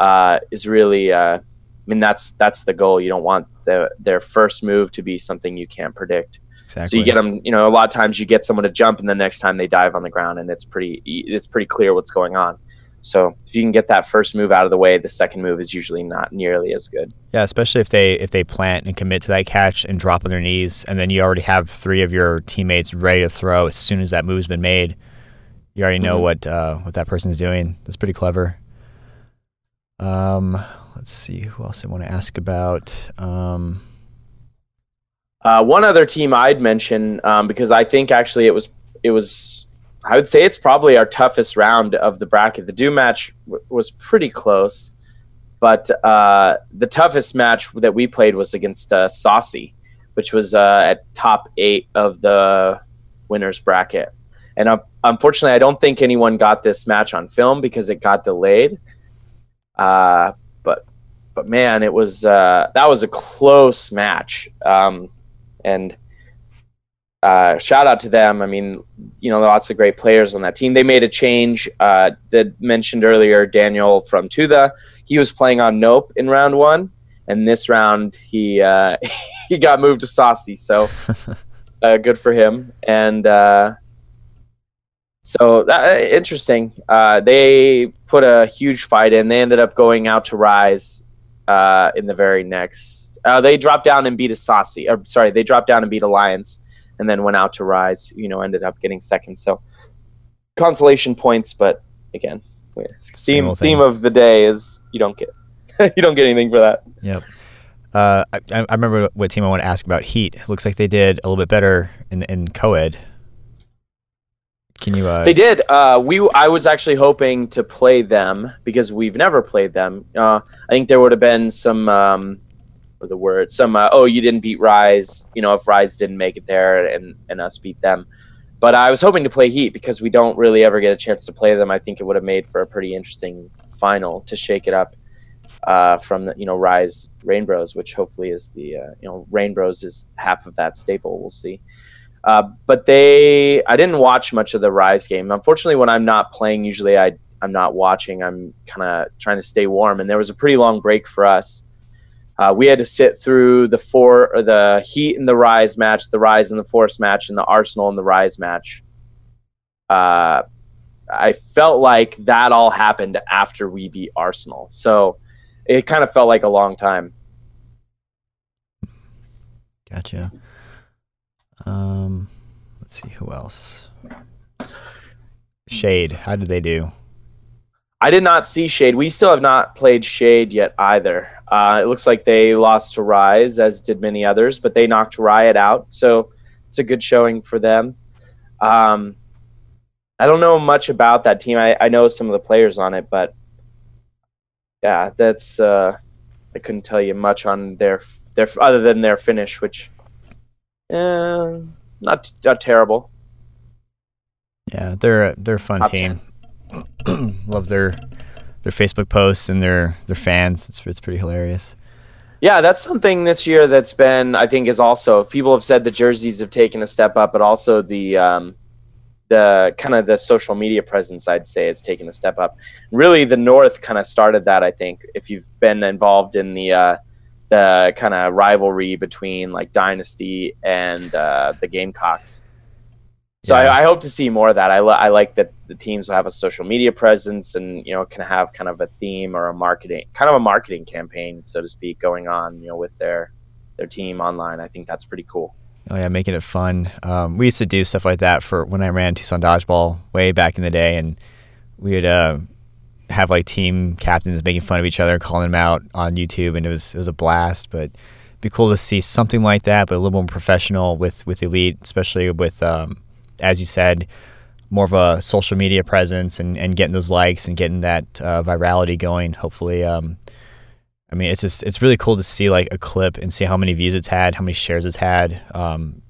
uh, is really. Uh, I mean, that's that's the goal. You don't want the, their first move to be something you can't predict. Exactly. So you get them. You know, a lot of times you get someone to jump, and the next time they dive on the ground, and it's pretty it's pretty clear what's going on. So if you can get that first move out of the way, the second move is usually not nearly as good. Yeah, especially if they if they plant and commit to that catch and drop on their knees, and then you already have three of your teammates ready to throw as soon as that move's been made. You already know mm-hmm. what uh, what that person's doing. That's pretty clever. Um, let's see who else I want to ask about. Um, uh, one other team I'd mention um, because I think actually it was it was I would say it's probably our toughest round of the bracket. The Doom match w- was pretty close, but uh, the toughest match that we played was against uh, Saucy, which was uh, at top eight of the winners bracket. And um, unfortunately, I don't think anyone got this match on film because it got delayed. Uh, but but man, it was uh, that was a close match, um, and uh, shout out to them. I mean, you know, lots of great players on that team. They made a change uh, that mentioned earlier. Daniel from Tuda, he was playing on Nope in round one, and this round he uh, [laughs] he got moved to Saucy. So [laughs] uh, good for him. And uh, so that, uh, interesting. Uh, they put a huge fight in. They ended up going out to Rise uh, in the very next. Uh, they dropped down and beat a Saucy. Or sorry, they dropped down and beat Alliance and then went out to Rise. You know, ended up getting second. So consolation points, but again, theme theme of the day is you don't get [laughs] you don't get anything for that. Yep. Uh, I, I remember what team I want to ask about. Heat it looks like they did a little bit better in in co-ed. Can you? Uh... They did. Uh, we I was actually hoping to play them because we've never played them. Uh, I think there would have been some um, the word some uh, oh you didn't beat rise you know if rise didn't make it there and and us beat them but i was hoping to play heat because we don't really ever get a chance to play them i think it would have made for a pretty interesting final to shake it up uh, from the you know rise Reignbros which hopefully is the uh, you know Reignbros is half of that staple we'll see uh, but they i didn't watch much of the rise game unfortunately when i'm not playing usually i i'm not watching i'm kind of trying to stay warm and there was a pretty long break for us uh, we had to sit through the four or the Heat and the Rise match, the Rise and the Force match, and the Arsenal and the Rise match. Uh, I felt like that all happened after we beat Arsenal, so it kind of felt like a long time. Gotcha. Um, let's see who else. Shade, how did they do? I did not see Shade. We still have not played Shade yet either. Uh, it looks like they lost to Rise, as did many others, but they knocked Riot out. So it's a good showing for them. Um, I don't know much about that team. I, I know some of the players on it, but yeah, that's uh, I couldn't tell you much on their their other than their finish, which uh, not not terrible. Yeah, they're they're a fun Top team. [clears throat] Love their their Facebook posts and their their fans. It's it's pretty hilarious. Yeah, that's something this year that's been I think is also people have said the jerseys have taken a step up, but also the um, the kind of the social media presence I'd say has taken a step up. Really, the North kind of started that. I think if you've been involved in the uh, the kind of rivalry between like Dynasty and uh, the Gamecocks. So yeah. I, I, hope to see more of that. I, li- I like that the teams will have a social media presence and you know can have kind of a theme or a marketing kind of a marketing campaign, so to speak, going on you know with their their team online. I think that's pretty cool. Oh yeah, making it fun. Um, we used to do stuff like that for when I ran Tucson dodgeball way back in the day, and we would uh, have like team captains making fun of each other, calling them out on YouTube, and it was it was a blast. But it'd be cool to see something like that, but a little more professional with with elite, especially with um, as you said, more of a social media presence and, and getting those likes and getting that uh, virality going. Hopefully, um, I mean, it's just it's really cool to see like a clip and see how many views it's had, how many shares it's had. Um,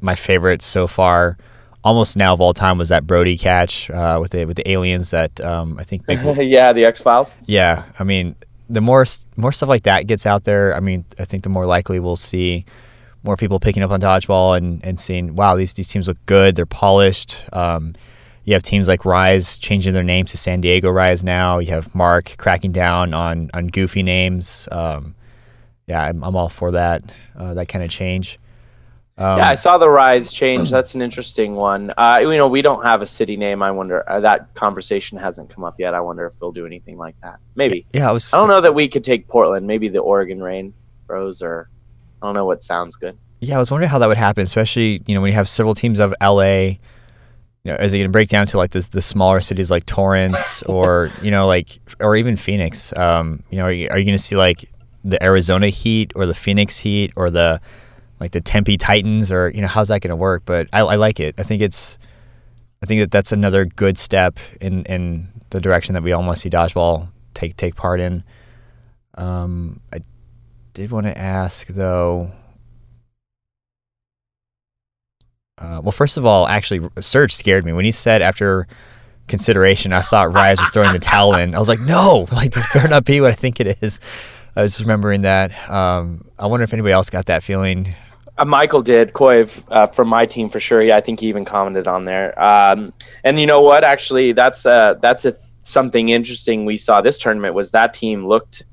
my favorite so far, almost now of all time, was that Brody catch uh, with the with the aliens that um, I think. [laughs] Yeah, the X Files. Yeah, I mean, the more more stuff like that gets out there, I mean, I think the more likely we'll see more people picking up on dodgeball and, and seeing, wow, these these teams look good, they're polished. Um, you have teams like Rise changing their names to San Diego Rise now. You have Mark cracking down on on goofy names. Um, yeah, I'm, I'm all for that uh, that kind of change. Um, yeah, I saw the Rise change. [clears throat] That's an interesting one. Uh, you know, we don't have a city name. I wonder uh, that conversation hasn't come up yet. I wonder if they'll do anything like that. Maybe. Yeah, I was. I don't know that we could take Portland. Maybe the Oregon Rain Bros, or I don't know what sounds good. Yeah, I was wondering how that would happen, especially you know when you have several teams of LA you know, is it going to break down to like the, the smaller cities like Torrance or, [laughs] you know, like, or even Phoenix? Um, you know, are you, are you going to see like the Arizona Heat or the Phoenix Heat or the, like the Tempe Titans or, you know, how's that going to work? But I, I like it. I think it's, I think that that's another good step in, in the direction that we all want to see dodgeball take, take part in. Um, I did want to ask though, Uh, well, first of all, actually, Serge scared me when he said after consideration. I thought Rise was throwing the towel in. I was like, no, [laughs] like this better not be what I think it is. I was just remembering that. Um, I wonder if anybody else got that feeling. Uh, Michael did, Koiv, uh, from my team for sure. Yeah, I think he even commented on there. Um, and you know what? Actually, that's uh, that's a, something interesting we saw this tournament was that team looked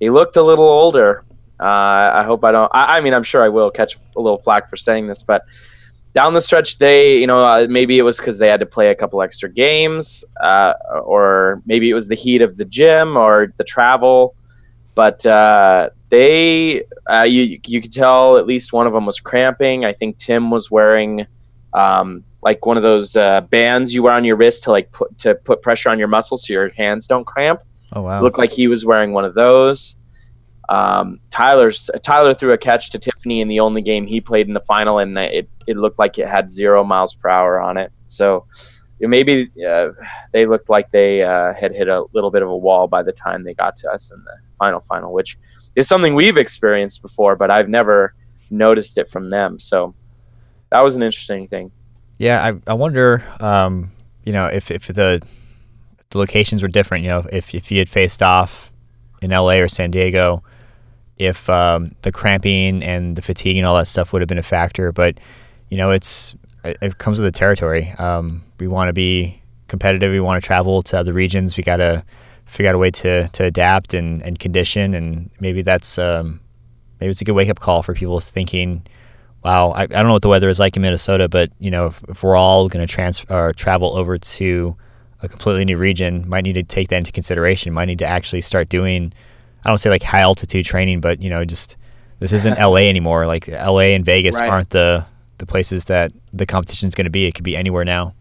he looked a little older. Uh, I hope I don't. I, I, mean, I'm sure I will catch a little flack for saying this, but down the stretch, they, you know, uh, maybe it was because they had to play a couple extra games, uh, or maybe it was the heat of the gym or the travel. But they, uh, you, you could tell at least one of them was cramping. I think Tim was wearing um, like one of those uh, bands you wear on your wrist to like put to put pressure on your muscles so your hands don't cramp. Oh wow! Looked like he was wearing one of those. Um, Tyler's Tyler threw a catch to Tiffany in the only game he played in the final, and it, it looked like it had zero miles per hour on it. So maybe uh, they looked like they uh, had hit a little bit of a wall by the time they got to us in the final final, which is something we've experienced before, but I've never noticed it from them. So that was an interesting thing. Yeah, I, I wonder, um, you know, if, if the the locations were different, you know, if, if you had faced off in LA or San Diego, if um, the cramping and the fatigue and all that stuff would have been a factor. But you know, it's it, it comes with the territory. Um, we want to be competitive. We want to travel to other regions. We got to figure out a way to to adapt and, and condition. And maybe that's um, maybe it's a good wake up call for people thinking. Wow, I, I don't know what the weather is like in Minnesota, but you know, if, if we're all going to transfer or travel over to a completely new region, might need to take that into consideration. Might need to actually start doing I don't say like high altitude training, but you know, just this isn't LA anymore. Like LA and Vegas right. aren't the the places that the competition is going to be. It could be anywhere now.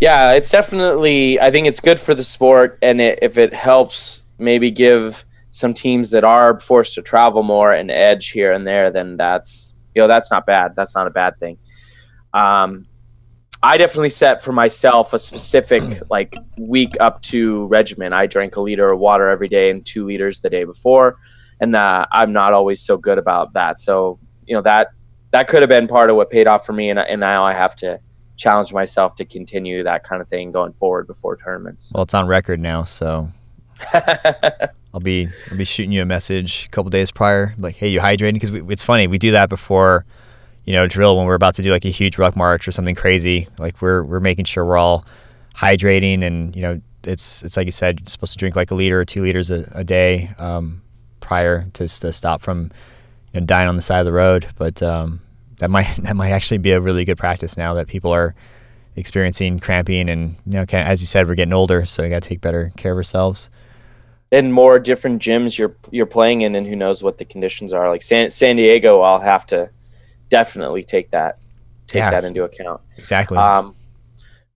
Yeah, it's definitely. I think it's good for the sport, and it, if it helps, maybe give some teams that are forced to travel more an edge here and there, then that's you know that's not bad. That's not a bad thing. Um, I definitely set for myself a specific [clears throat] like week up to regimen. I drank a liter of water every day and two liters the day before, and uh, I'm not always so good about that. So you know that that could have been part of what paid off for me, and, and now I have to challenge myself to continue that kind of thing going forward before tournaments. Well, it's on record now, so [laughs] I'll be I'll be shooting you a message a couple days prior, like, "Hey, you hydrating?" Because it's funny, we do that before, you know, drill when we're about to do like a huge ruck march or something crazy. Like we're we're making sure we're all hydrating, and you know, it's it's like you said, you're supposed to drink like a liter or two liters a, a day um, prior to, to stop from you know, dying on the side of the road. But um, that might [laughs] that might actually be a really good practice now that people are experiencing cramping and you know, as you said, we're getting older, so we got to take better care of ourselves and more different gyms you're you're playing in, and who knows what the conditions are. Like San San Diego, I'll have to definitely take that take yeah, that into account. Exactly. Um,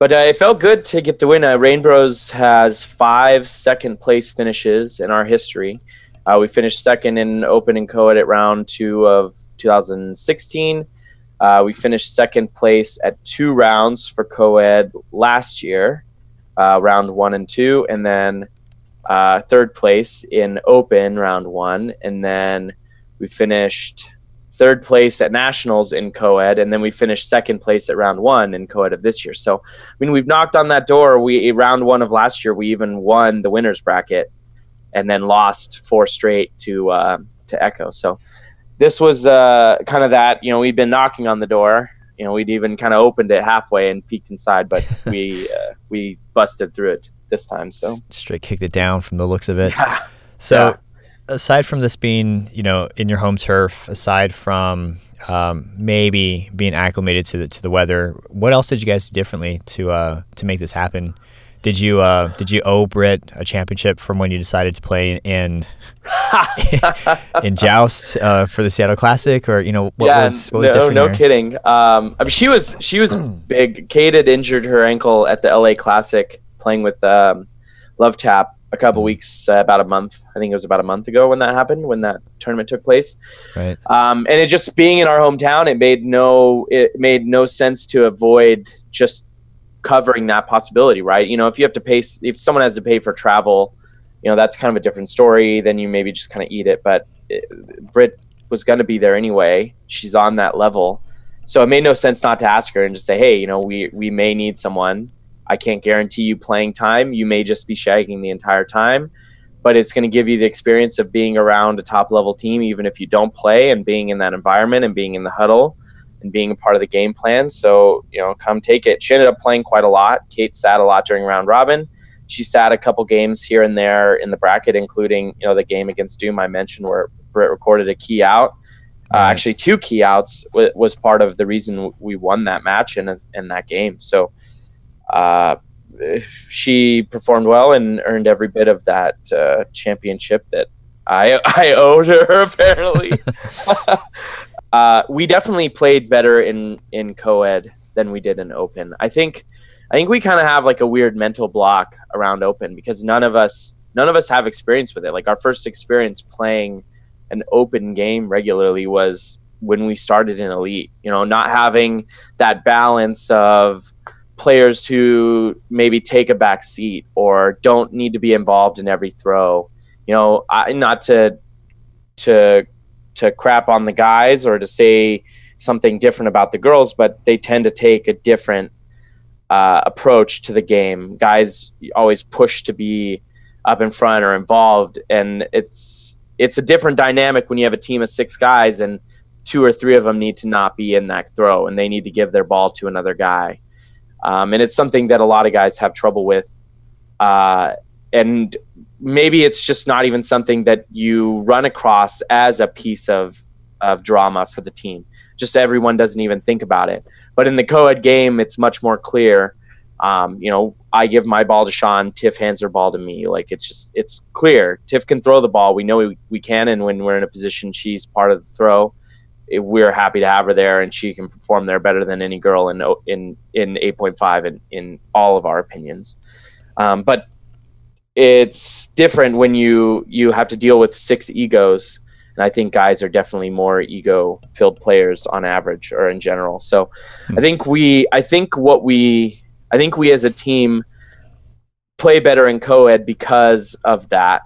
but uh, it felt good to get the win. Uh, Reignbros has five second place finishes in our history. Uh, we finished second in Open and Co-ed at round two of 2016. Uh, we finished second place at two rounds for Co-ed last year, uh, round one and two, and then uh, third place in Open round one, and then we finished third place at nationals in co-ed and then we finished second place at round one in co-ed of this year. So i mean we've knocked on that door. We round one of last year we even won the winners bracket and then lost four straight to uh, to echo so this was uh, kind of that you know we'd been knocking on the door you know we'd even kind of opened it halfway and peeked inside but [laughs] we uh, we busted through it this time. So straight kicked it down from the looks of it. Yeah. So yeah. aside from this being, you know, in your home turf, aside from um, maybe being acclimated to the to the weather, what else did you guys do differently to uh, to make this happen? Did you uh, did you owe Britt a championship from when you decided to play in [laughs] in joust uh, for the Seattle Classic, or you know what yeah, was what was no, different? No, kidding. Um, I mean, she was she was [clears throat] big. Kate had injured her ankle at the LA Classic playing with um, Lovetap a couple mm-hmm. weeks, uh, about a month. I think it was about a month ago when that happened, when that tournament took place. Right. Um, and it just being in our hometown, it made no it made no sense to avoid just covering that possibility, right? You know, if you have to pay, if someone has to pay for travel, you know, that's kind of a different story. Then you maybe just kind of eat it. But eh, it, Britt was going to be there anyway. She's on that level. So it made no sense not to ask her and just say, hey, you know, we, we may need someone I can't guarantee you playing time. You may just be shagging the entire time, but it's going to give you the experience of being around a top level team, even if you don't play, and being in that environment and being in the huddle and being a part of the game plan. So, you know, come take it. She ended up playing quite a lot. Kate sat a lot during round robin. She sat a couple games here and there in the bracket, including, you know, the game against Doom I mentioned where Britt recorded a key out. Uh, actually, two key outs w- was part of the reason we won that match and in, in that game. So, uh, she performed well and earned every bit of that uh, championship that I [laughs] I owed her. Apparently, [laughs] uh, we definitely played better in in co-ed than we did in open. I think I think we kind of have like a weird mental block around open because none of us none of us have experience with it. Like our first experience playing an open game regularly was when we started in elite. You know, not having that balance of players who maybe take a back seat or don't need to be involved in every throw. You know, I, not to to to crap on the guys or to say something different about the girls, but they tend to take a different uh, approach to the game. Guys always push to be up in front or involved, and it's it's a different dynamic when you have a team of six guys and two or three of them need to not be in that throw and they need to give their ball to another guy um, and it's something that a lot of guys have trouble with. Uh, and maybe it's just not even something that you run across as a piece of of drama for the team. Just everyone doesn't even think about it. But in the co-ed game, it's much more clear. Um, you know, I give my ball to Sean, Tiff hands her ball to me. Like it's just it's clear. Tiff can throw the ball. We know we, we can, and when we're in a position, she's part of the throw we're happy to have her there, and she can perform there better than any girl in in in 8.5 in in all of our opinions. Um, but it's different when you you have to deal with six egos, And I think guys are definitely more ego filled players on average or in general. So I think we, I think what we, I think we as a team play better in co-ed because of that.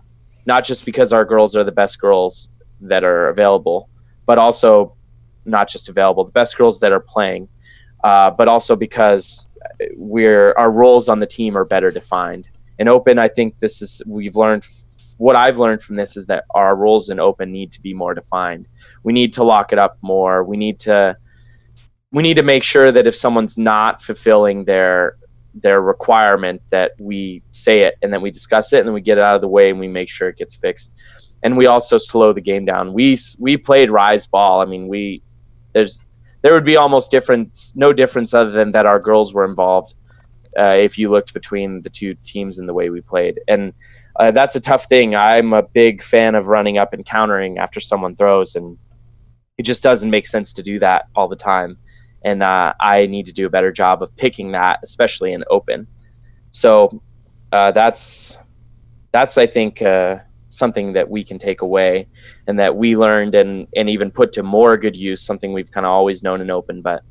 Not just because our girls are the best girls that are available, but also not just available, the best girls that are playing, uh, but also because we're our roles on the team are better defined. In open, I think this is we've learned what I've learned from this is that our roles in open need to be more defined. We need to lock it up more. We need to we need to make sure that if someone's not fulfilling their their requirement that we say it and then we discuss it and then we get it out of the way and we make sure it gets fixed and we also slow the game down we we played rise ball i mean we there's there would be almost difference no difference other than that our girls were involved uh, if you looked between the two teams and the way we played and uh, that's a tough thing i'm a big fan of running up and countering after someone throws and it just doesn't make sense to do that all the time and uh, I need to do a better job of picking that, especially in open. So uh, that's that's I think uh, something that we can take away, and that we learned and and even put to more good use. Something we've kind of always known in open, but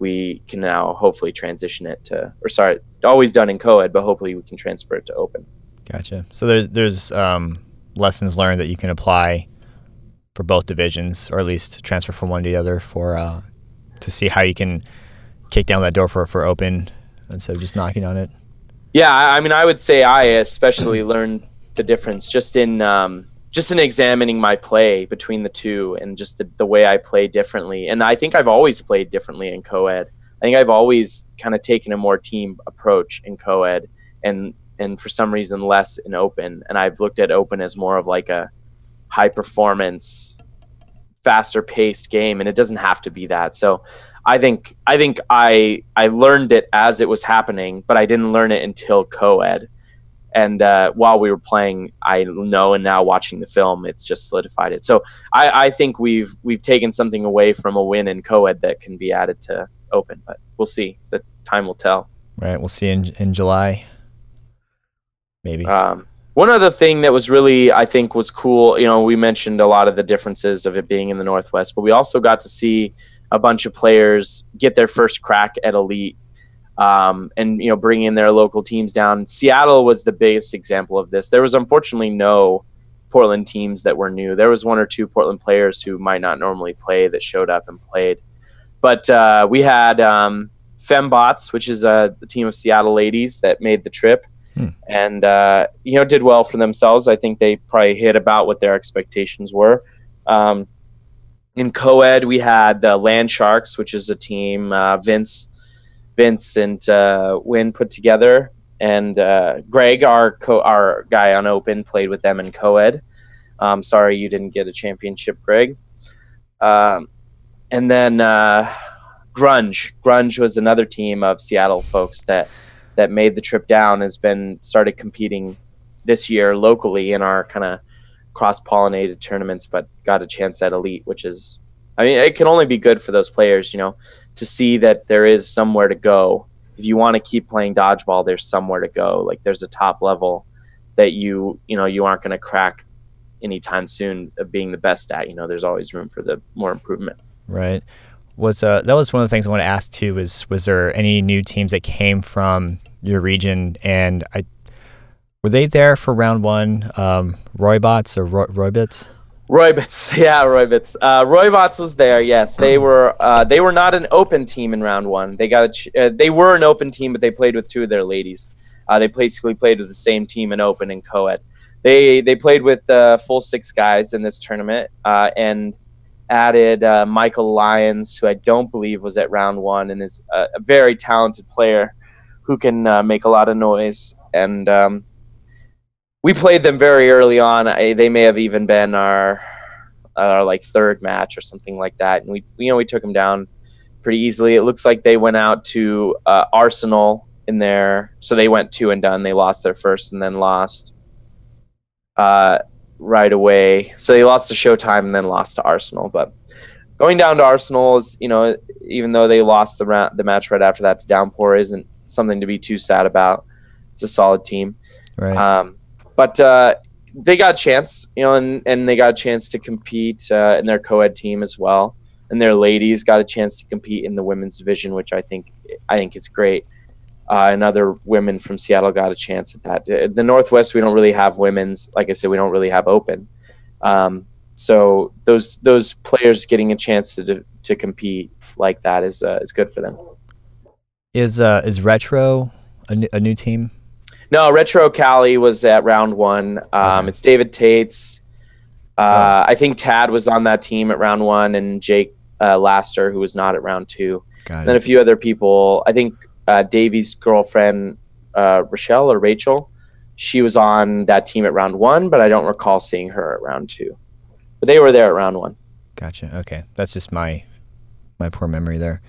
we can now hopefully transition it to, or sorry, always done in co-ed, but hopefully we can transfer it to open. Gotcha. So there's there's um, lessons learned that you can apply for both divisions, or at least transfer from one to the other for uh, to see how you can kick down that door for for open instead of just knocking on it. Yeah, I mean, I would say I especially learned the difference just in um, just in examining my play between the two and just the, the way I play differently. And I think I've always played differently in co-ed. I think I've always kind of taken a more team approach in co-ed and and for some reason less in open. And I've looked at open as more of like a high performance faster paced game and it doesn't have to be that so i think i think i i learned it as it was happening but i didn't learn it until co-ed and uh, while we were playing i know and now watching the film it's just solidified it. So i i think we've we've taken something away from a win in co-ed that can be added to open but we'll see. The time will tell. Right we'll see in in july. Maybe. Um one other thing that was really, I think, was cool. You know, we mentioned a lot of the differences of it being in the Northwest, but we also got to see a bunch of players get their first crack at elite, um, and you know, bringing their local teams down. Seattle was the biggest example of this. There was unfortunately no Portland teams that were new. There was one or two Portland players who might not normally play that showed up and played, but uh, we had um, Fembots, which is a the team of Seattle ladies that made the trip hmm. and uh, you know did well for themselves. I think they probably hit about what their expectations were. Um, in co-ed, we had the Land Sharks, which is a team uh, Vince, Vince and uh, Win put together, and uh, Greg, our co- our guy on Open, played with them in co-ed. Um, sorry you didn't get a championship, Greg. Um, and then uh, Grunge. Grunge was another team of Seattle folks that that made the trip down has been started competing this year locally in our kind of cross pollinated tournaments, but got a chance at elite, which is, I mean, it can only be good for those players, you know, to see that there is somewhere to go. If you want to keep playing dodgeball, there's somewhere to go. Like there's a top level that you, you know, you aren't going to crack anytime soon of being the best at. You know, there's always room for the more improvement. Right. Was uh, that was one of the things I want to ask too. Was was there any new teams that came from your region, and I were they there for round one? Um, Roybots or Roy, Roybits? Roybits, [laughs] yeah, Roybits. Uh, Roybots was there. Yes, they [clears throat] were. Uh, they were not an open team in round one. They got. A ch- uh, they were an open team, but they played with two of their ladies. Uh, they basically played with the same team in open and co-ed. They they played with uh, full six guys in this tournament uh, and added uh, Michael Lyons, who I don't believe was at round one and is a, a very talented player who can uh, make a lot of noise. And um, we played them very early on. I, they may have even been our our like third match or something like that. And we you know we took them down pretty easily. It looks like they went out to uh, Arsenal in there, so they went two and done. They lost their first and then lost. Uh, right away. So they lost to Showtime and then lost to Arsenal. But going down to Arsenal is, you know, even though they lost the ra- the match right after that to Downpour, isn't something to be too sad about. It's a solid team. Right. Um, but uh, they got a chance, you know, and, and they got a chance to compete uh, in their co-ed team as well, and their ladies got a chance to compete in the women's division, which I think I think is great. Uh, and other women from Seattle got a chance at that. Uh, the Northwest, we don't really have women's. Like I said, we don't really have open. Um, so those those players getting a chance to to compete like that is uh, is good for them. Is uh, is retro a, n- a new team? No, Retro Cali was at round one. Um, okay. It's David Tate's. Uh, oh. I think Tad was on that team at round one, and Jake uh, Laster, who was not at round two. Got then a few other people. I think uh, Davy's girlfriend, uh, Rochelle or Rachel, she was on that team at round one, but I don't recall seeing her at round two. But they were there at round one. Gotcha. Okay, that's just my my poor memory there.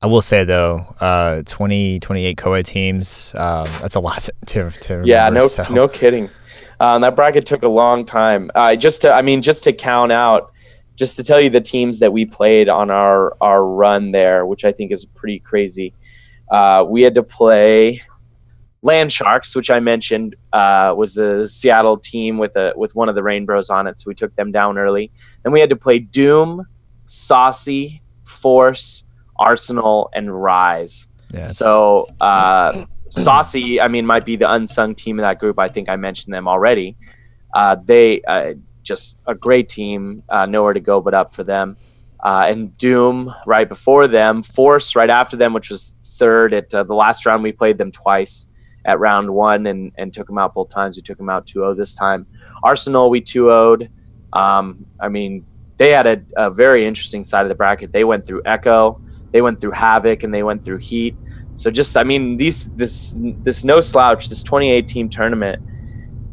I will say though, uh, 20, 28 co-ed teams, uh, that's a lot [laughs] to, to remember, Yeah, no, so. no kidding. Um, that bracket took a long time. Uh, just to, I mean, just to count out, just to tell you the teams that we played on our, our run there, which I think is pretty crazy. Uh, we had to play Land Sharks, which I mentioned uh, was the Seattle team with a with one of the Reignbros on it, so we took them down early. Then we had to play Doom, Saucy, Force, Arsenal, and Rise. Yes. So uh, Saucy, I mean, might be the unsung team in that group. I think I mentioned them already. Uh, they uh, just a great team, uh, nowhere to go but up for them. Uh, and Doom right before them, Force right after them, which was third at uh, the last round. We played them twice at round one and, and took them out both times. We took them out 2 0 this time. Arsenal, we 2 0'd. Um, I mean, they had a, a very interesting side of the bracket. They went through Echo they went through Havoc and they went through Heat. So just I mean these this this no slouch this 28 team tournament.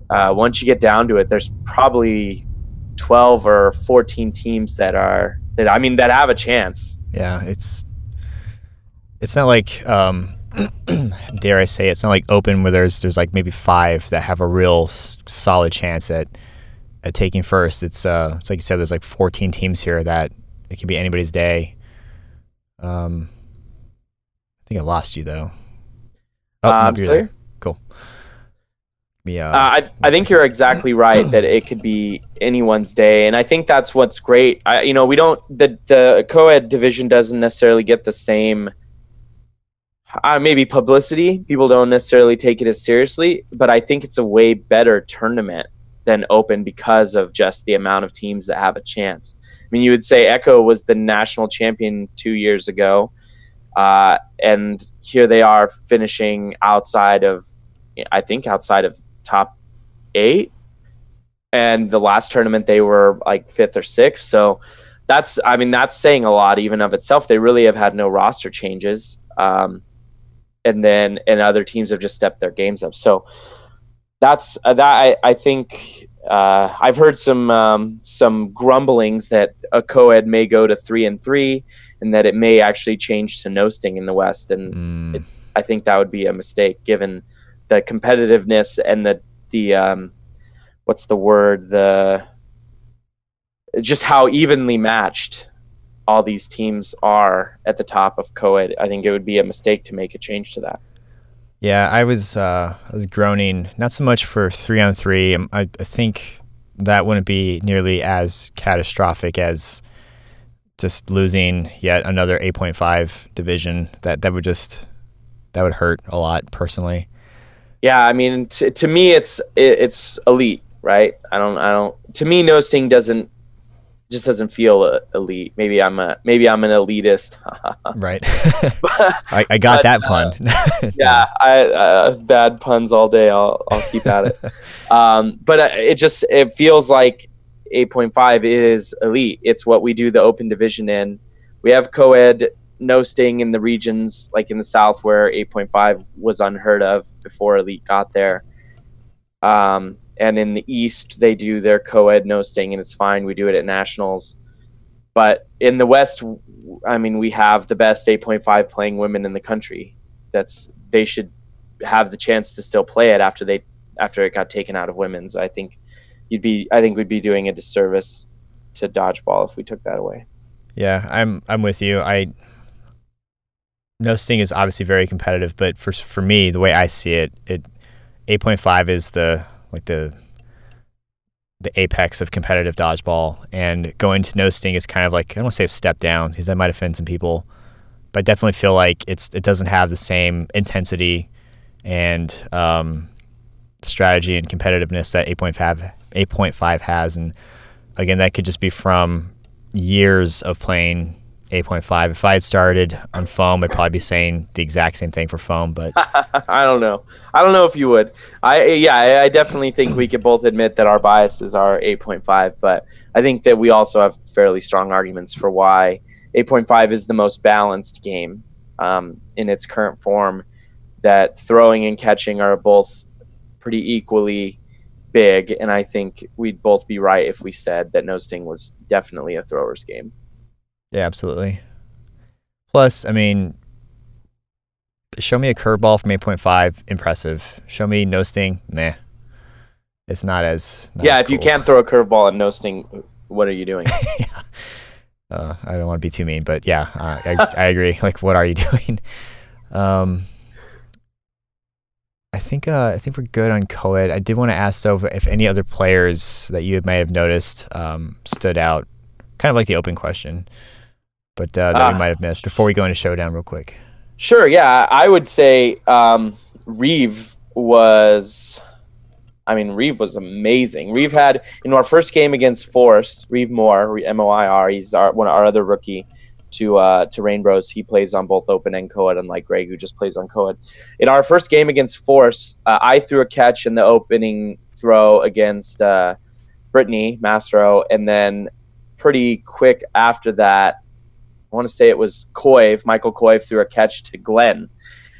Uh, once you get down to it, there's probably 12 or 14 teams that are that I mean that have a chance. Yeah, it's it's not like um, [clears throat] dare I say it's not like open where there's there's like maybe five that have a real s- solid chance at at taking first. It's uh it's like you said, there's like 14 teams here that it could be anybody's day. Um, I think I lost you though. Oh, um, there. Cool. Yeah. Uh, I I think you're exactly right that it could be anyone's day, and I think that's what's great. I you know we don't the the co-ed division doesn't necessarily get the same. Uh, maybe publicity. People don't necessarily take it as seriously, but I think it's a way better tournament than open because of just the amount of teams that have a chance. I mean, you would say Echo was the national champion two years ago, uh, and here they are finishing outside of, I think, outside of top eight. And the last tournament they were like fifth or sixth. So that's, I mean, that's saying a lot even of itself. They really have had no roster changes. Um, and then and other teams have just stepped their games up. So that's uh, that. I, I think uh, I've heard some um, some grumblings that a co-ed may go to three and three, and that it may actually change to no sting in the West. And mm. it, I think that would be a mistake given the competitiveness and the the um, what's the word the just how evenly matched all these teams are at the top of co-ed. I think it would be a mistake to make a change to that. Yeah, I was uh, I was groaning not so much for three on three. Um, I, I think that wouldn't be nearly as catastrophic as just losing yet another 8.5 division. That that would just that would hurt a lot personally. Yeah, I mean, t- to me, it's it, it's elite, right? I don't I don't. To me, no sting doesn't just doesn't feel elite. Maybe I'm a maybe I'm an elitist. [laughs] right. I, I, got but, that pun. Uh, [laughs] yeah, I uh, bad puns all day. I'll I'll keep at it. [laughs] Um, but uh, it just it feels like 8.5 is elite. It's what we do the open division in. We have co-ed no staying in the regions like in the south where 8.5 was unheard of before elite got there. Um, and in the East they do their co-ed no sting, and it's fine. We do it at nationals, but in the West, I mean, we have the best 8.5 playing women in the country. That's they should have the chance to still play it after they after it got taken out of women's. I think you'd be I think we'd be doing a disservice to dodgeball if we took that away. Yeah, I'm I'm with you. I no sting is obviously very competitive, but for for me, the way I see it, it 8.5 is the like the the apex of competitive dodgeball, and going to no sting is kind of like I don't want to say a step down because that might offend some people, but I definitely feel like it's it doesn't have the same intensity and um, strategy and competitiveness that 8.5 8.5 has, and again that could just be from years of playing 8.5. If I had started on foam, I'd probably be saying the exact same thing for foam, but [laughs] I don't know. I don't know if you would. I yeah, I, I definitely think we could both admit that our biases are 8.5, but I think that we also have fairly strong arguments for why 8.5 is the most balanced game um, in its current form. That throwing and catching are both pretty equally big, and I think we'd both be right if we said that No Sting was definitely a thrower's game. Yeah, absolutely. Plus, I mean, show me a curveball from 8.5, impressive. Show me no sting, meh. It's not as. Not yeah, as if you can't throw a curveball and no sting, what are you doing? [laughs] yeah. Uh, I don't want to be too mean, but yeah, uh, I, I [laughs] agree. Like, what are you [laughs] doing? Um, I think uh, I think we're good on co-ed. I did want to ask though if any other players that you may have noticed um, stood out, kind of like the open question, but uh, that Ah. we might have missed before we go into showdown real quick. Sure, yeah, I would say um, Reeve was. I mean, Reeve was amazing. Reeve had in our first game against Force, Reeve Moir, M O I R. He's our one our other rookie to uh, to Reignbros. He plays on both open and co-ed, unlike Greg, who just plays on co-ed. In our first game against Force, uh, I threw a catch in the opening throw against uh, Brittany Mastro, and then pretty quick after that, I want to say it was Coive, Michael Coive threw a catch to Glenn.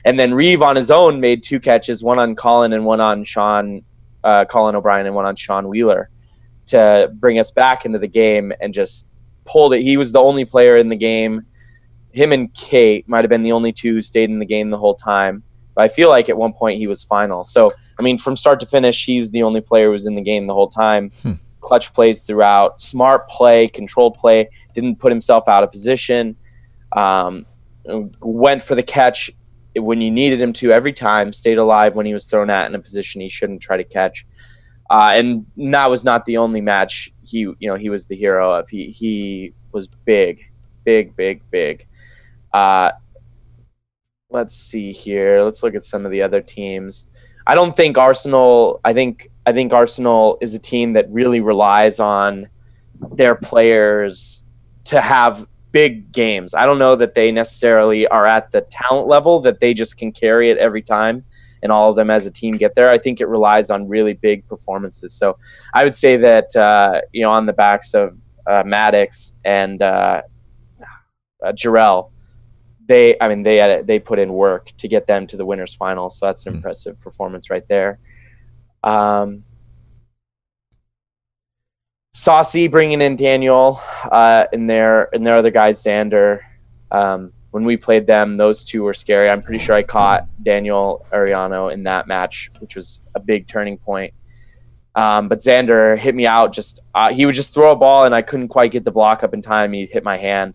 And then Reeve on his own made two catches, one on Colin and one on Sean, uh, Colin O'Brien and one on Sean Wheeler to bring us back into the game and just pulled it. He was the only player in the game. Him and Kate might have been the only two who stayed in the game the whole time. But I feel like at one point he was final. So, I mean, from start to finish, he's the only player who was in the game the whole time. Hmm. Clutch plays throughout, smart play, controlled play, didn't put himself out of position. Um, went for the catch when you needed him to every time. Stayed alive when he was thrown at in a position he shouldn't try to catch. Uh, and that was not the only match he, you know, he was the hero of. He he was big, big, big, big. Uh, let's see here. Let's look at some of the other teams. I don't think Arsenal. I think I think Arsenal is a team that really relies on their players to have big games. I don't know that they necessarily are at the talent level that they just can carry it every time and all of them as a team get there. I think it relies on really big performances. So I would say that uh, you know on the backs of uh, Maddox and uh, uh, Jarrell, they I mean they had, they put in work to get them to the winners final. So that's an Mm. impressive performance right there. Um, Saucy bringing in Daniel uh, and their and their other guy Xander. Um, when we played them, those two were scary. I'm pretty sure I caught Daniel Arellano in that match, which was a big turning point. Um, but Xander hit me out. Just uh, he would just throw a ball, and I couldn't quite get the block up in time. He'd hit my hand.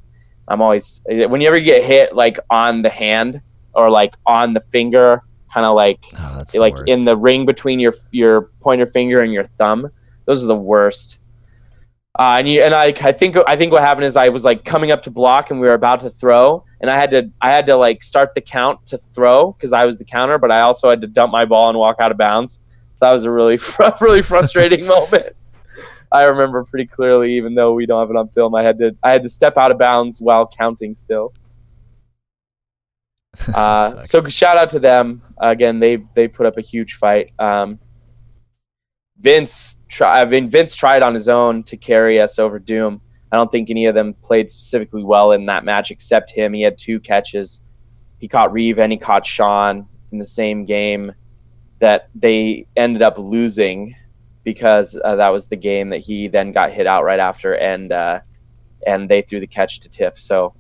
I'm always whenever you ever get hit like on the hand or like on the finger, kind of like Oh, that's the like in the ring between your your pointer finger and your thumb. Those are the worst. Uh, and you and I, I think I think what happened is I was like coming up to block and we were about to throw, and I had to I had to like start the count to throw because I was the counter, but I also had to dump my ball and walk out of bounds. So that was a really [laughs] fr- really frustrating [laughs] moment. I remember pretty clearly, even though we don't have it on film. I had to I had to step out of bounds while counting still. [laughs] Uh, so shout out to them again. They they put up a huge fight. Um, Vince try, I mean, Vince tried on his own to carry us over Doom. I don't think any of them played specifically well in that match except him. He had two catches. He caught Reeve and he caught Sean in the same game that they ended up losing because uh, that was the game that he then got hit out right after and uh, and they threw the catch to Tiff. So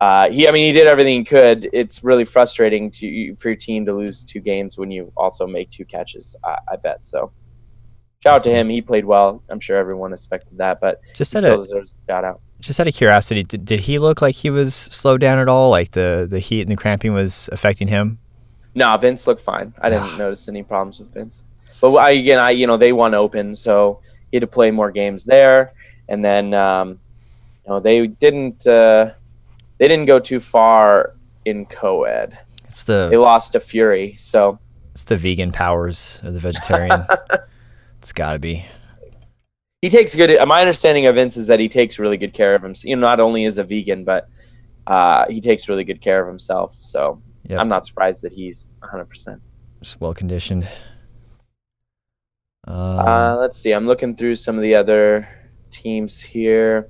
uh, he, I mean, he did everything he could. It's really frustrating to for your team to lose two games when you also make two catches. I, I bet so. Shout out to him. He played well. I'm sure everyone expected that, but just he out still of deserves a shout out. just out of curiosity, did, did he look like he was slowed down at all? Like the the heat and the cramping was affecting him? No, Vince looked fine. I didn't notice any problems with Vince. But I, again, I you know they won open, so he had to play more games there, and then um, you know they didn't uh, they didn't go too far in co-ed. It's the They lost to Fury, so it's the vegan powers of the vegetarian. [laughs] it's got to be. he takes good. My understanding of Vince is that he takes really good care of himself. You know, not only is a vegan, but uh, he takes really good care of himself. So Yep. I'm not surprised that he's 100. percent just well conditioned. Um, Uh, let's see. I'm looking through some of the other teams here.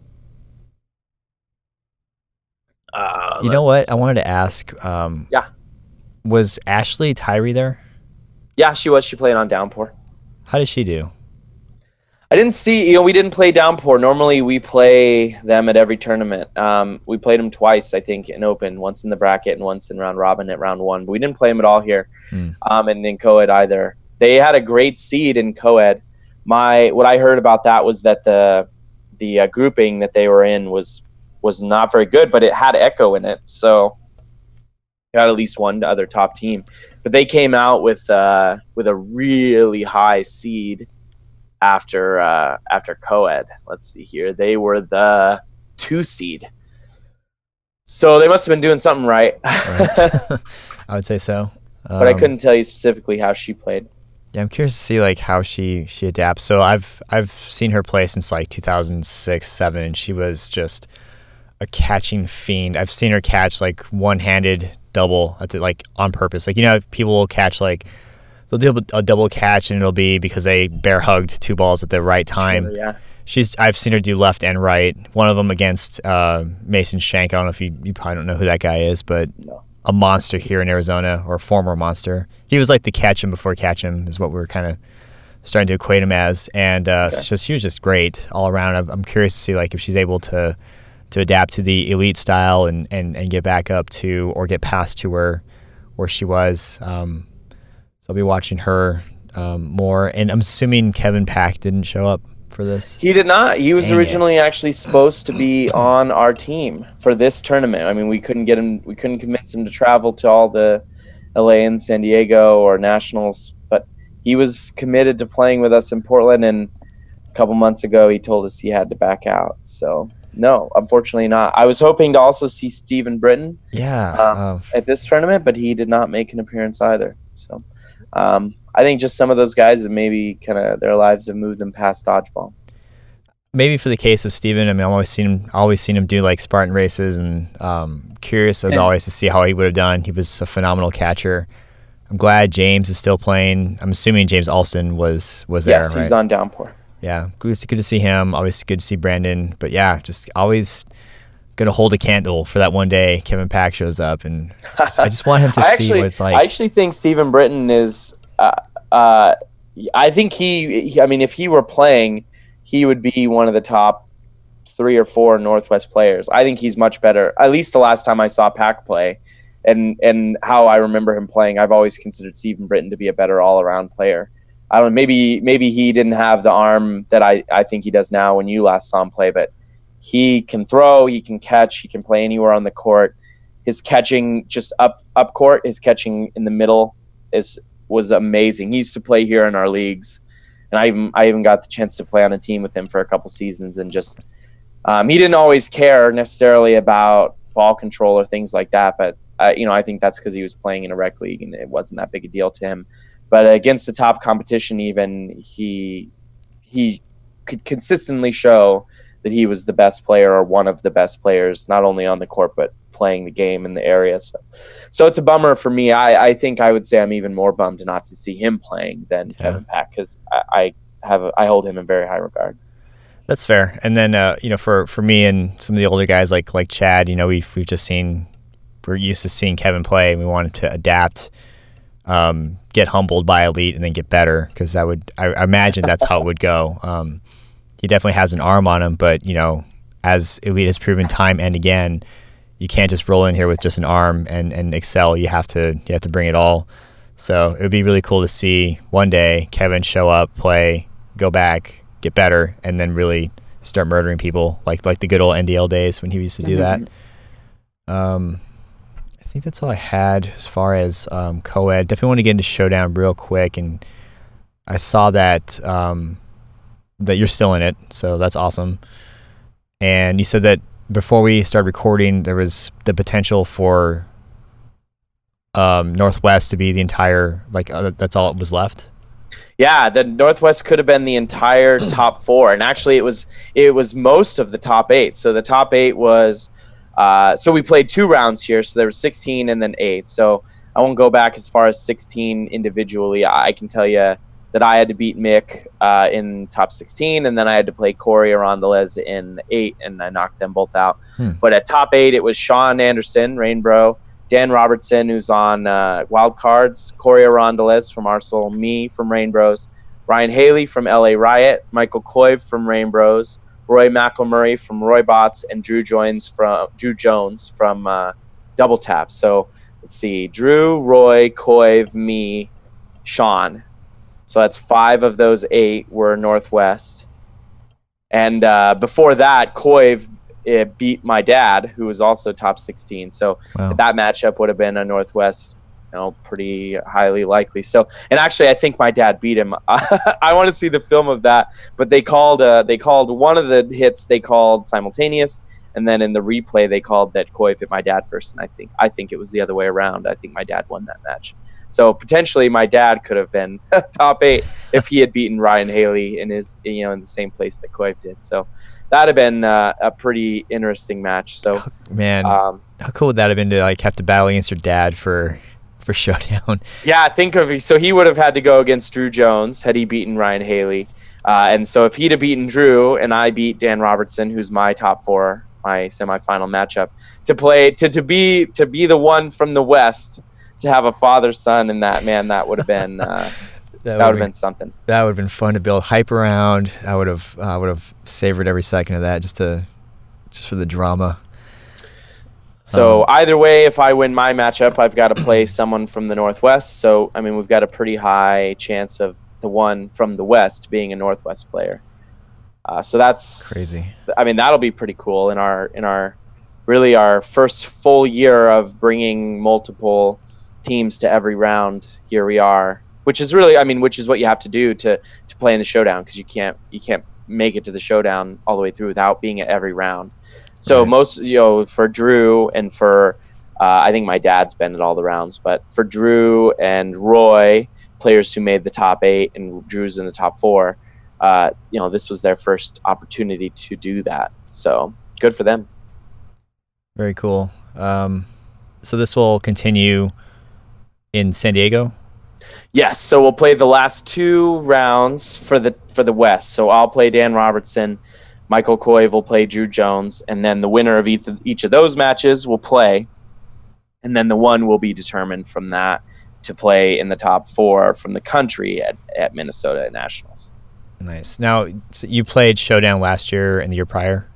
Uh, you know what? I wanted to ask. Um, Yeah. Was Ashley Tyree there? Yeah, she was. She played on Downpour. How did she do? I didn't see. You know, we didn't play Downpour. Normally, we play them at every tournament. Um, we played them twice, I think, in Open. Once in the bracket and once in round robin at round one. But we didn't play them at all here, Hmm. um, and in co-ed either. They had a great seed in co-ed. My what I heard about that was that the the uh, grouping that they were in was was not very good, but it had Echo in it, so got at least one other top team. But they came out with uh, with a really high seed after uh, after co-ed. Let's see here. They were the two seed. So they must have been doing something right. Right. [laughs] I would say so. [laughs] but I Um, couldn't tell you specifically how she played. Yeah, I'm curious to see like how she she adapts. So I've I've seen her play since like 2006, seven, and she was just a catching fiend. I've seen her catch like one-handed double. That's it, like on purpose. Like you know, people will catch like they'll do a double catch and it'll be because they bear hugged two balls at the right time. Sure, yeah. She's I've seen her do left and right. One of them against uh, Mason Shank. I don't know if you you probably don't know who that guy is, but No. a monster here in Arizona or a former monster. He was like the catch him before catch him is what we are kind of starting to equate him as. And uh, Okay. so she was just great all around. I'm, I'm curious to see like if she's able to to adapt to the elite style and, and, and get back up to or get past to where where she was. Um, so I'll be watching her um, more. And I'm assuming Kevin Pack didn't show up for this. He did not. He was Dang originally it. actually supposed to be [clears throat] on our team for this tournament. I mean, we couldn't get him. We couldn't convince him to travel to all the LA and San Diego or nationals, but he was committed to playing with us in Portland. And a couple months ago, he told us he had to back out. So no, unfortunately not. I was hoping to also see Stephen Britton Yeah. Um, uh, at this tournament, but he did not make an appearance either. So um, I think just some of those guys that maybe kind of their lives have moved them past dodgeball. maybe for the case of Steven, I mean, I've always seen him, always seen him do like Spartan races, and um, curious as Yeah. always to see how he would have done. He was a phenomenal catcher. I'm glad James is still playing. I'm assuming James Alston was was there, yes, right? he's on downpour. Yeah, good, good to see him. Always good to see Brandon. But yeah, just always gonna hold a candle for that one day Kevin Pack shows up, and just- I just want him [laughs] to see actually, what it's like. I actually think Stephen Britton is. Uh, uh, I think he, he. I mean, if he were playing, he would be one of the top three or four Northwest players. I think he's much better. At least the last time I saw Pack play, and and how I remember him playing, I've always considered Stephen Britton to be a better all around player. I don't. Maybe maybe he didn't have the arm that I I think he does now. When you last saw him play, but he can throw, he can catch, he can play anywhere on the court his catching just up up court, his catching in the middle is was amazing. He used to play here in our leagues, and I even I even got the chance to play on a team with him for a couple seasons, and just um, he didn't always care necessarily about ball control or things like that, but uh, you know I think that's because he was playing in a rec league and it wasn't that big a deal to him. But against the top competition, even he he could consistently show that he was the best player or one of the best players, not only on the court but playing the game in the area. So, so it's a bummer for me. I, I think I would say I'm even more bummed not to see him playing than Yeah. Kevin Pack because I, I have a, I hold him in very high regard. That's fair. And then uh, you know, for for me and some of the older guys like like Chad, you know, we've we've just seen we're used to seeing Kevin play. and We wanted to adapt, um, get humbled by elite, and then get better because that would I, I imagine that's how it would go. Um, he definitely has an arm on him, but you know, as elite has proven time and again, you can't just roll in here with just an arm and and excel. You have to you have to bring it all. So it would be really cool to see one day Kevin show up, play, go back, get better, and then really start murdering people like like the good old NDL days when he used to do that. Um, I think that's all I had as far as um, co-ed. Definitely want to get into showdown real quick, and I saw that um, that you're still in it, so that's awesome. And you said that before we started recording, there was the potential for um, Northwest to be the entire like uh, that's all it was left. Yeah, the Northwest could have been the entire top four, and actually, it was it was most of the top eight. So the top eight was, uh, so we played two rounds here. So there was 16 and then eight. So I won't go back as far as 16 individually. I can tell you that I had to beat Mick uh, in top 16, and then I had to play Corey Arondeles in eight, and I knocked them both out. Hmm. But at top eight, it was Sean Anderson, Rainbow, Dan Robertson, who's on uh, Wild Cards, Corey Arondeles from Arsenal, me from Reignbros, Ryan Haley from LA Riot, Michael Coive from Reignbros, Roy McElmurray from Roy Bots, and Drew Jones from Drew Jones from uh, Double Tap. So let's see, Drew, Roy, Coive, me, Sean so that's five of those eight were Northwest. And uh, before that, Coive uh, beat my dad, who was also top 16. So wow. that matchup would have been a Northwest, know, pretty highly likely. So, and actually, I think my dad beat him. [laughs] I want to see the film of that. But they called, uh, they called one of the hits. They called simultaneous, and then in the replay, they called that Coive hit my dad first. And I think, I think it was the other way around. I think my dad won that match. So potentially, my dad could have been [laughs] top eight if he had beaten Ryan Haley in his, you know, in the same place that Coive did. So that'd have been uh, a pretty interesting match. So man, um, how cool would that have been to like have to battle against your dad for for [laughs] showdown? Yeah, think of so he would have had to go against Drew Jones had he beaten Ryan Haley. Uh, and so if he'd have beaten Drew and I beat Dan Robertson, who's my top four, my semifinal matchup, to play to, to be to be the one from the West to have a father son in that man that would have been uh, [laughs] that, would have been something. That would have been fun to build hype around. I would have I would have savored every second of that just to just for the drama. So um, either way, if I win my matchup, I've got to play [clears throat] someone from the Northwest. So I mean, we've got a pretty high chance of the one from the West being a Northwest player. Uh, so that's crazy. I mean, that'll be pretty cool in our in our really our first full year of bringing multiple teams to every round. Here we are, which is really, I mean, which is what you have to do to to play in the showdown because you can't you can't make it to the showdown all the way through without being at every round. So right. most, you know, for Drew and for uh, I think my dad's been at all the rounds, but for Drew and Roy, players who made the top eight and Drew's in the top four, uh, you know, this was their first opportunity to do that. So good for them. Very cool. Um, so this will continue in San Diego? Yes, so we'll play the last two rounds for the for the West. So I'll play Dan Robertson, Michael Coive will play Drew Jones, and then the winner of each, each of those matches will play, and then the one will be determined from that to play in the top four from the country at, at Minnesota Nationals. Nice. Now, so you played Showdown last year and the year prior.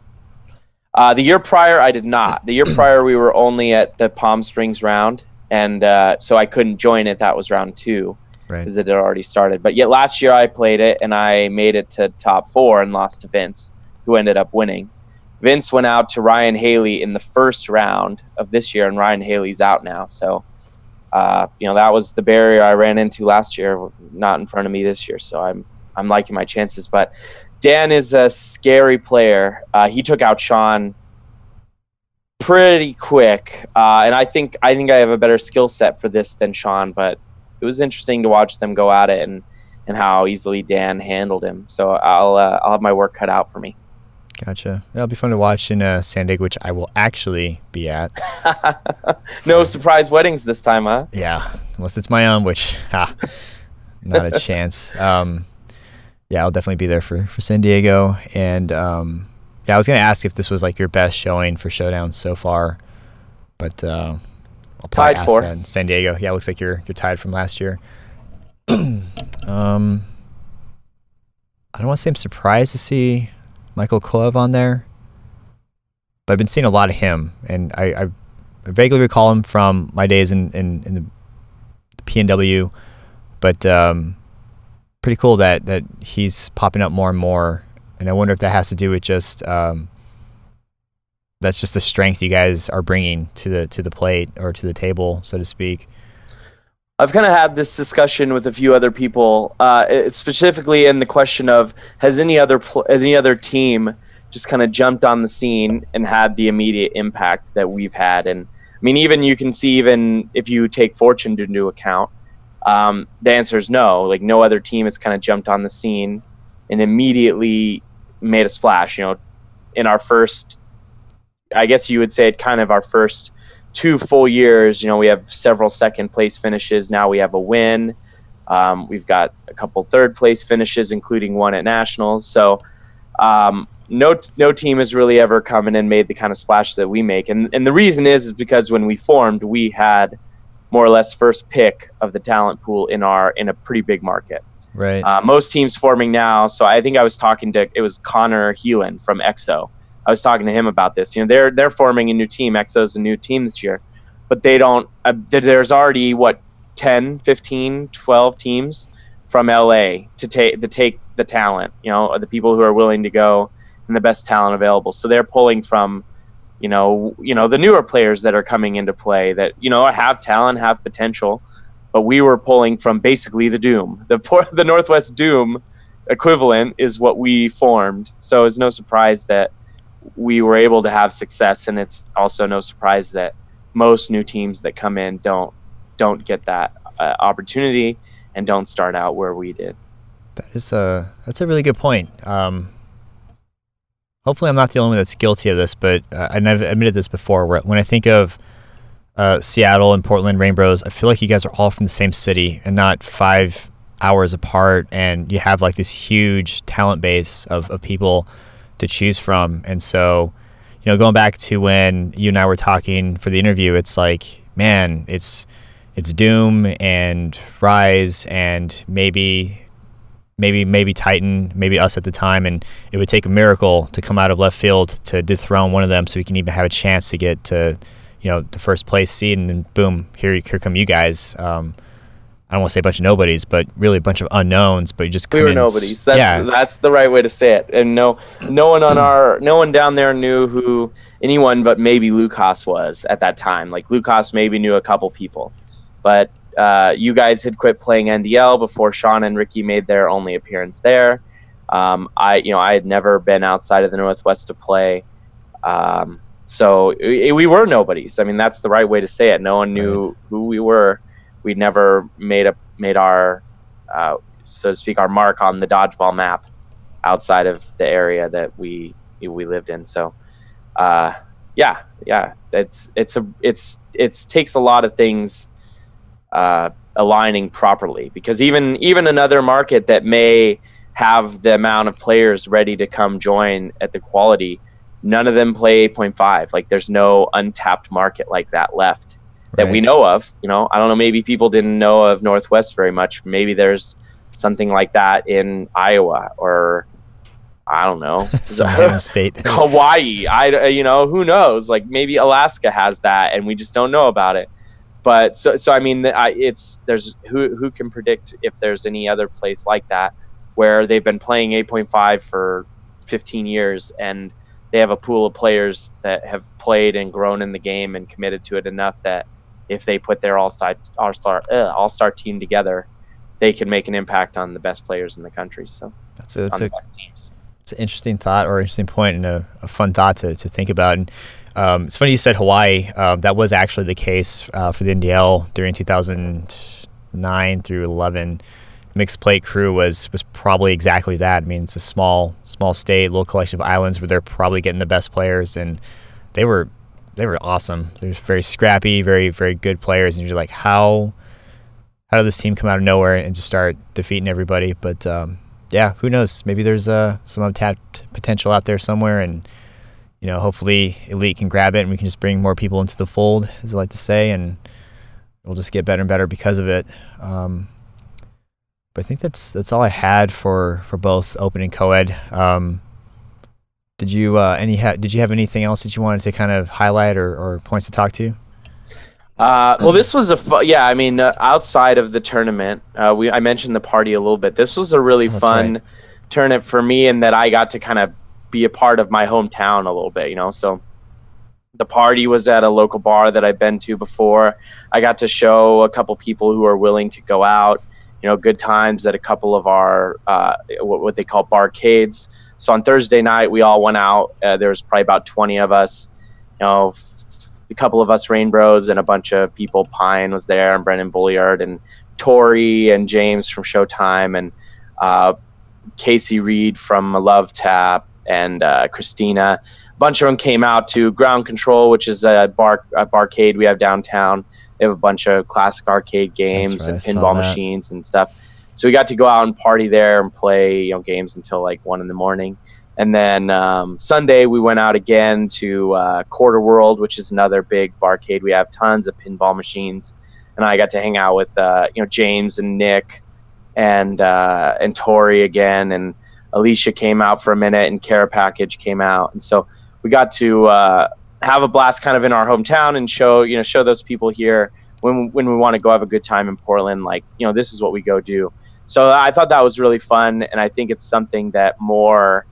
Uh, the year prior, I did not. The year [clears throat] prior, we were only at the Palm Springs round, and uh, so I couldn't join it. That was round two because right. it had already started. But yet last year I played it and I made it to top four and lost to Vince, who ended up winning. Vince went out to Ryan Haley in the first round of this year, and Ryan Haley's out now. So, uh, you know, that was the barrier I ran into last year, not in front of me this year. So I'm I'm liking my chances. But Dan is a scary player. Uh, he took out Sean pretty quick, uh, and I think I think I have a better skill set for this than Sean. But it was interesting to watch them go at it and and how easily Dan handled him. So I'll uh, I'll have my work cut out for me. Gotcha. That'll be fun to watch in uh, San Diego, which I will actually be at. [laughs] no surprise weddings this time, huh? Yeah, unless it's my own, which [laughs] ha, not a chance. [laughs] Um, yeah, I'll definitely be there for for San Diego, and um, yeah, I was gonna ask if this was like your best showing for showdowns so far, but uh, I'll probably tied ask for that. San Diego. Yeah, it looks like you're you're tied from last year. [clears throat] um, I don't want to say I'm surprised to see Michael Coive on there, but I've been seeing a lot of him, and I, I vaguely recall him from my days in in, in the PNW, but um, pretty cool that that he's popping up more and more and I wonder if that has to do with just um, that's just the strength you guys are bringing to the to the plate or to the table, so to speak. I've kind of had this discussion with a few other people, uh, specifically in the question of has any other pl- any other team just kind of jumped on the scene and had the immediate impact that we've had. And I mean, even you can see even if you take Fortune into account, um, the answer is no. Like no other team has kind of jumped on the scene and immediately made a splash. You know, in our first, I guess you would say it kind of our first two full years. You know, we have several second place finishes. Now we have a win. Um, we've got a couple third place finishes, including one at nationals. So um, no no team has really ever come in and made the kind of splash that we make. And and the reason is is because when we formed, we had more or less first pick of the talent pool in our in a pretty big market. Right. Uh, most teams forming now. So I think I was talking to it was Connor Heelan from EXO. I was talking to him about this. You know, they're they're forming a new team. EXO's a new team this year, but they don't. Uh, there's already what 10, 15, 12 teams from LA to take the take the talent. You know, the people who are willing to go and the best talent available. So they're pulling from, you know, you know the newer players that are coming into play that you know have talent, have potential, but we were pulling from basically the Doom, the poor, [laughs] the Northwest Doom equivalent is what we formed. So it's no surprise that we were able to have success, and it's also no surprise that most new teams that come in don't don't get that uh, opportunity and don't start out where we did. That is a that's a really good point. Um, hopefully I'm not the only one that's guilty of this, but uh, I've admitted this before. Where when I think of uh, Seattle and Portland Reignbros, I feel like you guys are all from the same city and not five hours apart, and you have like this huge talent base of, of people to choose from. And so, you know, going back to when you and I were talking for the interview, it's like, man, it's it's Doom and Rise and maybe maybe maybe Titan, maybe us at the time, and it would take a miracle to come out of left field to dethrone one of them, so we can even have a chance to get to, you know, the first place seed, and then boom, here here come you guys. Um, I don't want to say a bunch of nobodies, but really a bunch of unknowns. But you just we were nobodies. That's yeah. that's the right way to say it. And no, no one on our, no one down there knew who anyone but maybe Lucas was at that time. Like Lucas maybe knew a couple people, but uh, you guys had quit playing NDL before Sean and Ricky made their only appearance there. Um, I, you know, I had never been outside of the Northwest to play, um, so it, we were nobodies. I mean, that's the right way to say it. No one knew right. who we were. We never made a made our, uh, so to speak, our mark on the dodgeball map outside of the area that we we lived in. So, uh, yeah, yeah, it's it's a it's it's takes a lot of things uh, aligning properly because even even another market that may have the amount of players ready to come join at the quality none of them play 8.5 like there's no untapped market like that left that we know of you know? I don't know maybe people didn't know of northwest very much. Maybe there's something like that in iowa or i don't know. [laughs] Some state. [laughs] Hawaii i you know who knows? Like maybe alaska has that and we just don't know about it. But so so I mean, I, it's there's who who can predict if there's any other place like that where they've been playing 8.5 for 15 years and they have a pool of players that have played and grown in the game and committed to it enough that if they put their all-star all-star uh, all-star team together, they can make an impact on the best players in the country. So that's a, that's a, It's an interesting thought or interesting point and a, a fun thought to, to think about. And um, it's funny you said Hawaii. Uh, that was actually the case uh, for the NDL during 2009 through 11. Mixed plate crew was was probably exactly that. I mean, it's a small small state, little collection of islands where they're probably getting the best players, and they were they were awesome. They're very scrappy, very very good players, and you're like, how how did this team come out of nowhere and just start defeating everybody? But um, yeah, who knows? Maybe there's uh, some untapped potential out there somewhere, and you know, hopefully Elite can grab it and we can just bring more people into the fold, as I like to say, and we'll just get better and better because of it. Um, but I think that's that's all I had for, for both open and co-ed. Um, did you uh, any ha- did you have anything else that you wanted to kind of highlight or, or points to talk to? Uh, well, this was a fu- yeah. I mean, uh, outside of the tournament, uh, we I mentioned the party a little bit. This was a really oh, fun right. tournament for me, in that I got to kind of be a part of my hometown a little bit, you know. So the party was at a local bar that I've been to before. I got to show a couple people who are willing to go out, you know, good times at a couple of our uh, what, what, they call barcades. So on Thursday night, we all went out. Uh, there was probably about 20 of us, you know, f- a couple of us Reignbros and a bunch of people. Pine was there, and Brendan Bulliard, and Tori and James from Showtime, and uh, Casey Reed from Lovetap, and uh, Christina A bunch of them came out to Ground Control, which is a bar a barcade we have downtown. They have a bunch of classic arcade games right, and pinball machines and stuff. So we got to go out and party there and play you know games until like one in the morning. And then um, Sunday we went out again to uh, Quarter World, which is another big barcade. We have tons of pinball machines, and I got to hang out with uh, you know James and Nick and uh, and Tori again, and Alicia came out for a minute, and Care Package came out, and so we got to uh, have a blast kind of in our hometown and show you know show those people here when when we want to go have a good time in Portland like you know this is what we go do. So I thought that was really fun and I think it's something that more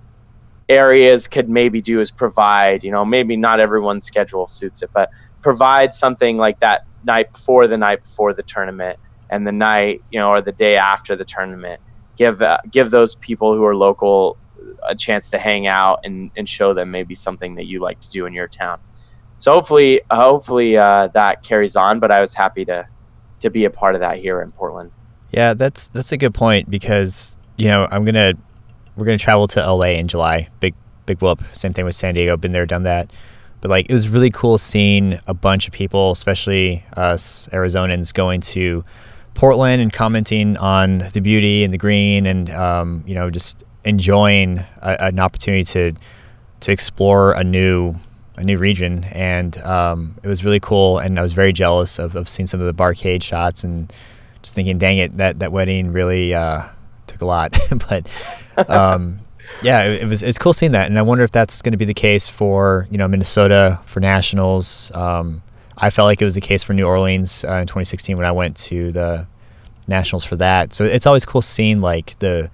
areas could maybe do is provide, you know, maybe not everyone's schedule suits it, but provide something like that night before the night before the tournament and the night, you know, or the day after the tournament. Give uh, give those people who are local a chance to hang out and, and show them maybe something that you like to do in your town. So hopefully, hopefully uh, that carries on. But I was happy to to be a part of that here in Portland. Yeah, that's that's a good point because you know I'm gonna we're gonna travel to LA in July. Big big whoop. Same thing with San Diego. Been there, done that. But like it was really cool seeing a bunch of people, especially us Arizonans, going to Portland and commenting on the beauty and the green and um, you know just enjoying a, an opportunity to to explore a new a new region, and um, it was really cool. And I was very jealous of, of seeing some of the barcade shots and just thinking, dang it, that that wedding really uh, took a lot. [laughs] but um, [laughs] yeah, it, it, was it's cool seeing that, and I wonder if that's going to be the case for you know Minnesota for nationals. Um, I felt like it was the case for New Orleans uh, in 2016 when I went to the nationals for that. So it's always cool seeing like the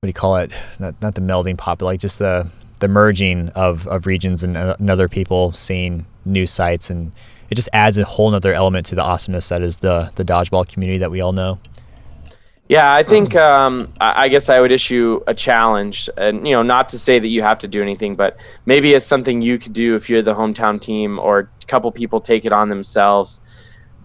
what do you call it? Not, not the melding pot, but like just the the merging of, of regions and, uh, and other people seeing new sites and it just adds a whole nother element to the awesomeness that is the the dodgeball community that we all know. Yeah, I think um, I guess I would issue a challenge, and you know, not to say that you have to do anything, but maybe it's something you could do if you're the hometown team, or a couple people take it on themselves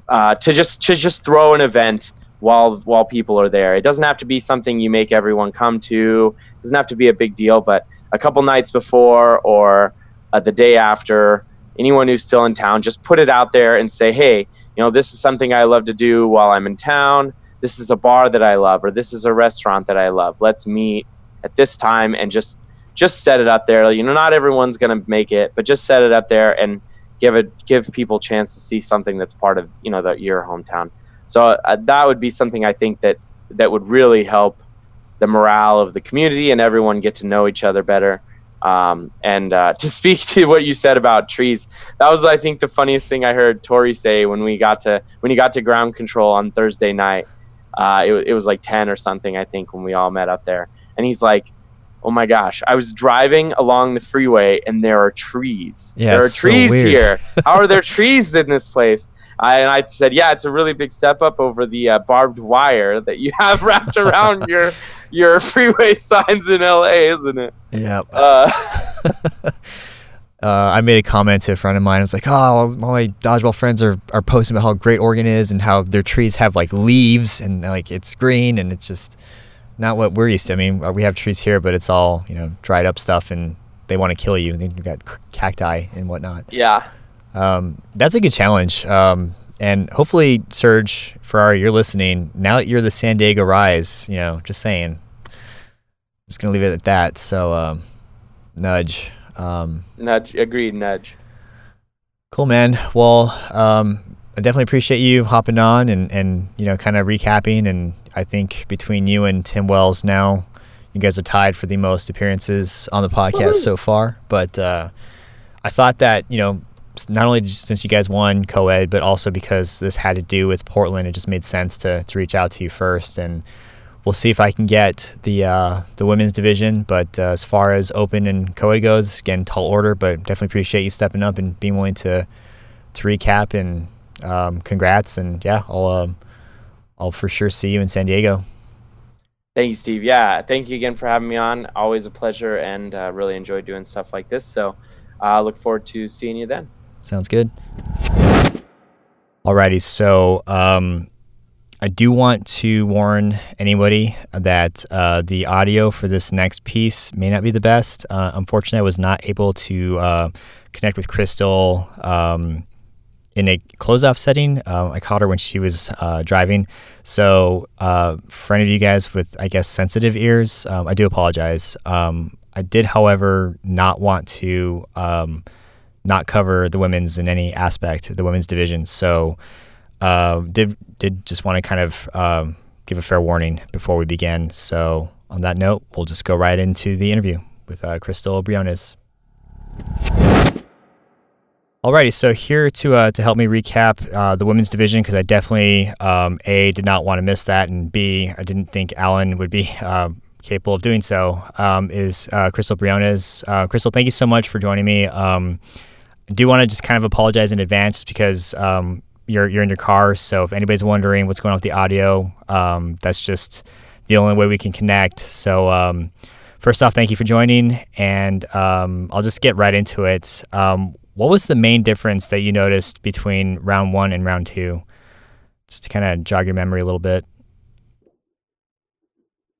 uh, to just to just throw an event while while people are there. It doesn't have to be something you make everyone come to. It doesn't have to be a big deal, but a couple nights before or uh, the day after, anyone who's still in town, just put it out there and say, "Hey, you know, this is something I love to do while I'm in town. This is a bar that I love, or this is a restaurant that I love. Let's meet at this time and just just set it up there. You know, not everyone's gonna make it, but just set it up there and give it give people a chance to see something that's part of you know the, your hometown. So uh, that would be something I think that that would really help the morale of the community and everyone get to know each other better. Um, and uh, [laughs] to speak to what you said about trees, that was I think the funniest thing I heard Tori say when we got to when he got to ground control on Thursday night. Uh, it, it was like ten or something I think when we all met up there, and he's like, "Oh my gosh, I was driving along the freeway and there are trees. Yeah, there are trees so here. [laughs] How are there trees in this place?" I, and I said, yeah, it's a really big step up over the uh, barbed wire that you [laughs] have wrapped around your your freeway signs in LA, isn't it? Yeah. Uh, [laughs] uh, I made a comment to a friend of mine. I was like, "Oh, all my dodgeball friends are, are posting about how great Oregon is and how their trees have like leaves and like it's green and it's just not what we're used to. I mean, uh, we have trees here, but it's all you know dried up stuff and they want to kill you. And you've got cacti and whatnot. Yeah um, that's a good challenge. Um, and hopefully, Serge Ferrari, you're listening. Now that you're the San Diego Rise, you know, just saying. Just gonna leave it at that. So, um, nudge. Um, nudge. Agreed. Nudge. Cool, man. Well, um, I definitely appreciate you hopping on and and you know, kind of recapping. And I think between you and Tim Wells now, you guys are tied for the most appearances on the podcast Woo-hoo. so far. But uh, I thought that you know not only just since you guys won co-ed, but also because this had to do with Portland, it just made sense to, to reach out to you first. And we'll see if I can get the uh, the women's division. But uh, as far as open and co-ed goes, again, tall order. But definitely appreciate you stepping up and being willing to to recap. And um, congrats. And yeah, I'll um, I'll for sure see you in San Diego. Thank you, Steve. Yeah, thank you again for having me on. Always a pleasure, and uh, really enjoy doing stuff like this. So, I uh, look forward to seeing you then. Sounds good. Alrighty, so um, I do want to warn anybody that uh, the audio for this next piece may not be the best. Uh, unfortunately, I was not able to uh, connect with Crystal um, in a close-off setting. Um, I caught her when she was uh, driving. So, uh, for any of you guys with, I guess, sensitive ears, um, I do apologize. Um, I did, however, not want to um, not cover the women's in any aspect, the women's division. So, uh, did did just want to kind of um, give a fair warning before we begin. So, on that note, we'll just go right into the interview with uh, Crystal Briones. Alrighty, so here to uh, to help me recap uh, the women's division because I definitely um, a did not want to miss that, and b I didn't think Allyn would be uh, [laughs] capable of doing so. Um, is uh, Crystal Briones. Uh, Crystal, thank you so much for joining me. Um, I do want to just kind of apologize in advance because um, you're you're in your car, so if anybody's wondering what's going on with the audio, um, that's just the only way we can connect. So. Um, first off, thank you for joining, and I'll just get right into it what was the main difference that you noticed between round one and round two? Just to kind of jog your memory a little bit.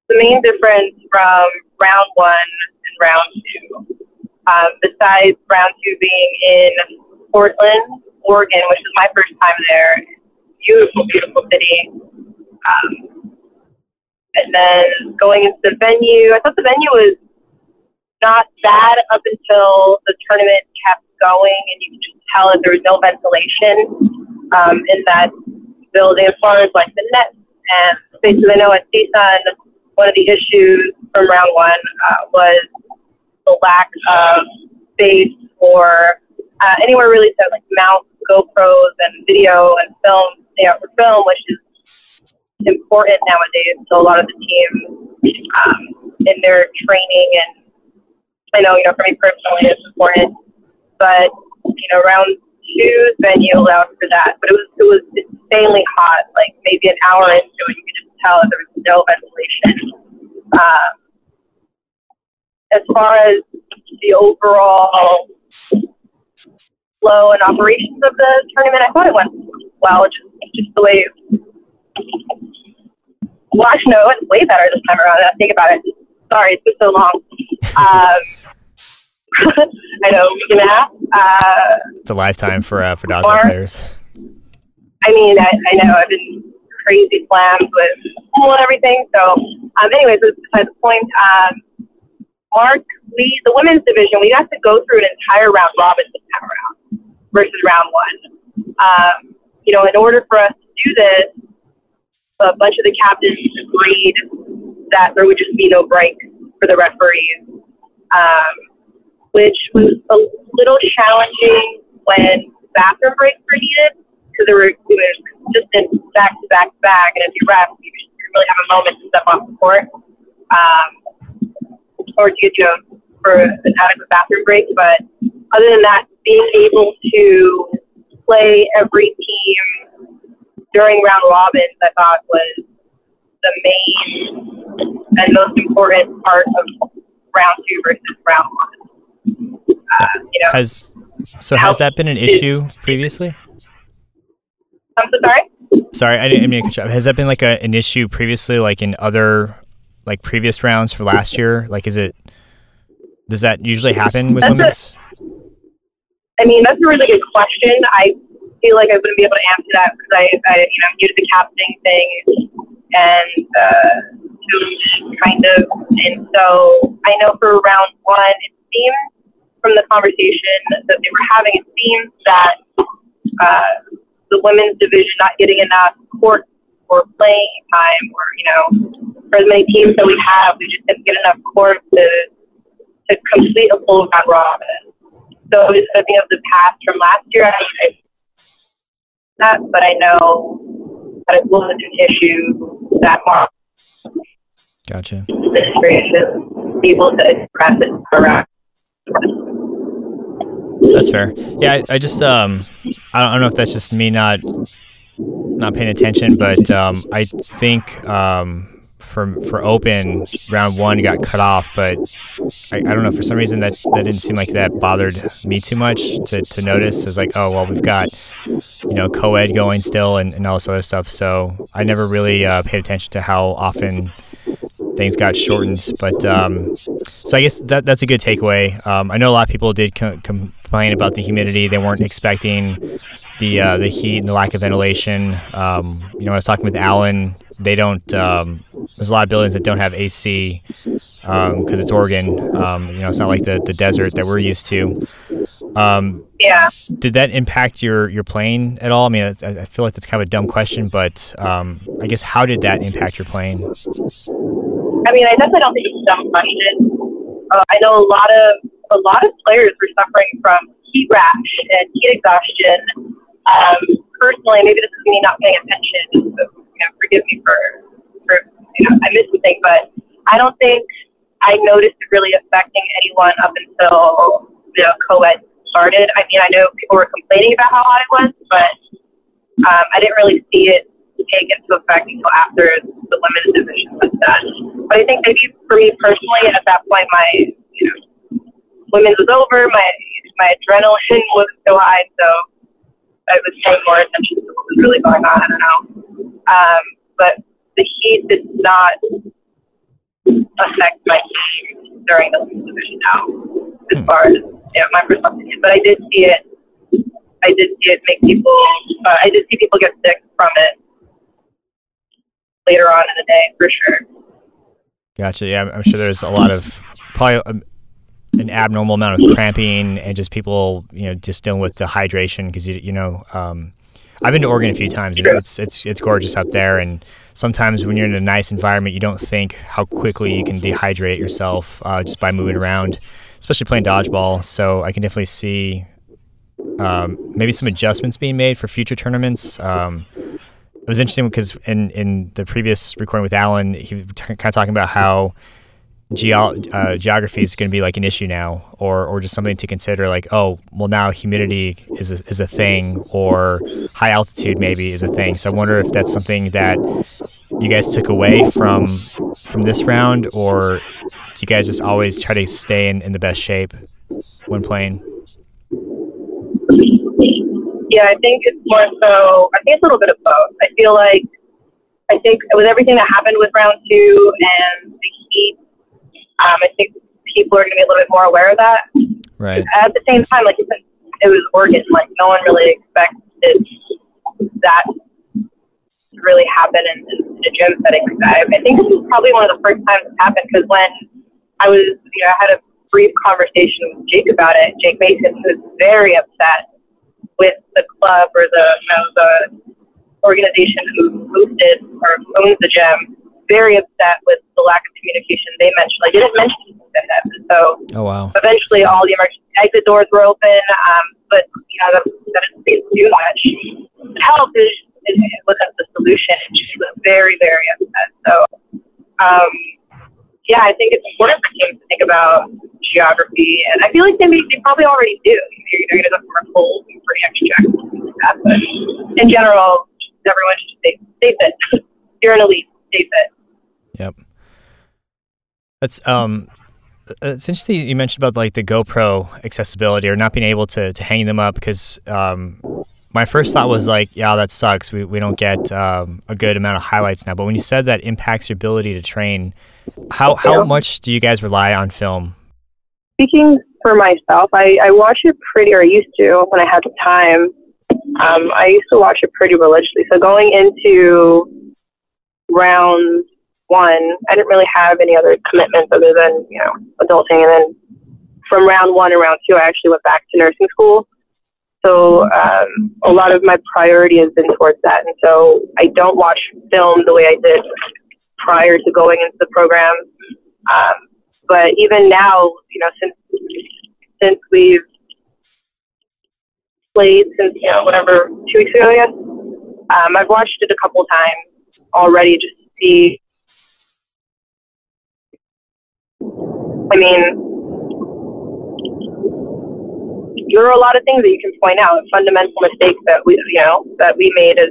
The main difference from round one and round two, um, besides round two being in Portland, Oregon, which is my first time there, beautiful, beautiful city. Um, and then going into the venue, I thought the venue was not bad up until the tournament kept going, and you can just tell that there was no ventilation um, in that building as far as like the net and spaces. I know at CSUN, one of the issues from round one uh, was the lack of space for uh, anywhere really to like mount GoPros and video and film, know, for film, which is important nowadays to a lot of the teams um, in their training. And I know, you know, for me personally, it's important but you know, round two venue allowed for that. But it was it was insanely hot. Like maybe an hour into it, you could just tell there was no ventilation. Um, as far as the overall flow and operations of the tournament, I thought it went well. Just just the way. Well, actually, no, it went way better this time around. I think about it. Sorry, it's been so long. Um, [laughs] I know, week and a half. Uh, it's a lifetime for uh, for dodgeball players. I mean, I, I know I've been crazy slammed with school and everything. So, um, anyways, besides the point. Um, Mark, we the women's division, we have to go through an entire round robin this time around versus round one. Um, you know, in order for us to do this, a bunch of the captains agreed that there would just be no break for the referees. Um, which was a little challenging when bathroom breaks were needed because there were it was consistent back to back to back, and if you rest, you really have a moment to step off the court, um, or to get you know for an adequate bathroom break. But other than that, being able to play every team during round robins, I thought was the main and most important part of round two versus round one. Uh, you know, has so has that been an issue previously? I'm so sorry. Sorry, I didn't mean to cut you Has that been like a, an issue previously, like in other like previous rounds for last year? Like, is it does that usually happen with women's? I mean, that's a really good question. I feel like I wouldn't be able to answer that because I, I, you know, I'm new to the captaining thing and uh, kind of, and so I know for round one, it seems from the conversation that they were having, it seems that uh, the women's division not getting enough court or playing time, or you know, for as many teams that we have, we just didn't get enough court to to complete a full round robin. So I was thinking of the past from last year. I, I that, but I know that it was an issue that Mark Gotcha. administration able to express it around. That's fair. Yeah, I, I just um, I don't, I don't know if that's just me not not paying attention, but um, I think um, for for open round one got cut off, but I, I don't know for some reason that that didn't seem like that bothered me too much to, to notice. It was like, oh well, we've got you know co-ed going still and, and all this other stuff. So I never really uh, paid attention to how often things got shortened. But um, so I guess that that's a good takeaway. Um, I know a lot of people did co- complain about the humidity; they weren't expecting the uh, the heat and the lack of ventilation. Um, you know, I was talking with Allyn. They don't. Um, there's a lot of buildings that don't have AC because um, it's Oregon. Um, you know, it's not like the the desert that we're used to. Um, Yeah. did that impact your your plane at all? I mean, I, I feel like that's kind of a dumb question, but um, I guess how did that impact your plane? I mean, I definitely don't think it's a dumb question. Uh, I know a lot of a lot of players were suffering from heat rash and heat exhaustion. Um, personally, maybe this is me not paying attention. So, you know, forgive me for for you know I missed something, but I don't think I noticed it really affecting anyone up until the co-ed started. I mean, I know people were complaining about how hot it was, but um, I didn't really see it take into effect until after the women's division was done. But I think maybe for me personally, at that point, my you know, women's was over. My my adrenaline [laughs] was so high, so I was paying more attention to what was really going on. I don't know, um, but the heat did not affect my team during the division now, as Hmm. far as you know, my personal opinion. But I did see it. I did see it make people. Uh, I did see people get sick from it later on in the day, for sure. Gotcha. Yeah, I'm- I'm sure there's a lot of probably um an abnormal amount of cramping and just people, you know, just dealing with dehydration because you, you know, um, I've been to Oregon a few times and it's it's it's gorgeous up there. And sometimes when you're in a nice environment, you don't think how quickly you can dehydrate yourself uh, just by moving around, especially playing dodgeball. So I can definitely see um, maybe some adjustments being made for future tournaments. Um, it was interesting because in, in the previous recording with Allyn, he was t- kind of talking about how uh, geography is going to be like an issue now, or or just something to consider. Like, oh, well, now humidity is a, is a thing, or high altitude maybe is a thing. So I wonder if that's something that you guys took away from from this round, or do you guys just always try to stay in, in the best shape when playing? Yeah, I think it's more so. I think it's a little bit of both. I feel like I think with everything that happened with round two and the heat, um, I think people are going to be a little bit more aware of that. Right. At the same time, like it was Oregon. Like no one really expected that to really happen in, in a gym setting like that. I think this is probably one of the first times it's happened because when I was, you know, I had a brief conversation with Jake about it. Jake Mason was very upset with the club or the, you know, the organization who hosted or owns the gym. Very upset with the lack of communication they mentioned. Like, they didn't mention anything to him. So Oh wow. eventually all the emergency exit doors were open, um, but you know that, that didn't do much. Help is, is wasn't the solution, and she was very very upset. So, um, yeah, I think it's important for teams to think about geography, and I feel like they may, they probably already do. They're going to go somewhere cold and pretty extra jackets and things like that, but in general, everyone should stay stay fit. [laughs] You're an elite, stay fit. Yep. That's um it's interesting you mentioned about like the GoPro accessibility or not being able to, to hang them up because um, my first thought was like, yeah, that sucks. We, we don't get um, a good amount of highlights now. But when you said that impacts your ability to train, how how much do you guys rely on film? speaking for myself, I, I watch it pretty, or used to when I had the time. Um, I used to watch it pretty religiously. So going into round one, I didn't really have any other commitments other than you know adulting. And then from round one and round two, I actually went back to nursing school. So um, a lot of my priority has been towards that, and so I don't watch film the way I did prior to going into the program. Um, but even now, you know, since since we've played since you know whatever two weeks ago, I guess, um, I've watched it a couple times already just to see I mean, there are a lot of things that you can point out, fundamental mistakes that we, you know, that we made as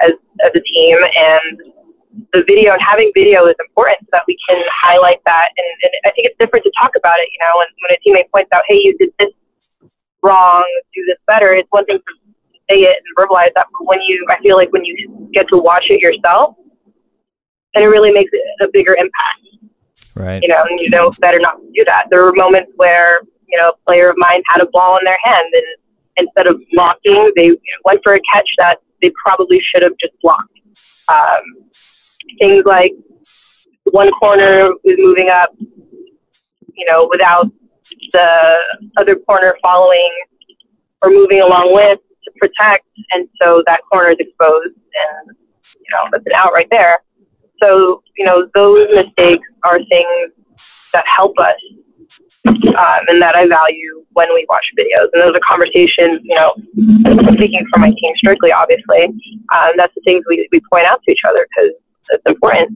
as as a team, and the video and having video is important so that we can highlight that. And, and I think it's different to talk about it. You know, when when a teammate points out, "Hey, you did this wrong, do this better," it's one thing to say it and verbalize that, but when you, I feel like when you get to watch it yourself, then it really makes a bigger impact. Right. You know, and you know better not to do that. There were moments where you know a player of mine had a ball in their hand, and instead of blocking, they went for a catch that they probably should have just blocked. Um, things like one corner was moving up, you know, without the other corner following or moving along with to protect, and so that corner is exposed, and you know that's an out right there. So, you know, those mistakes are things that help us um, and that I value when we watch videos. And those are conversations, you know, speaking for my team strictly, obviously, um, that's the things we, we point out to each other because it's important.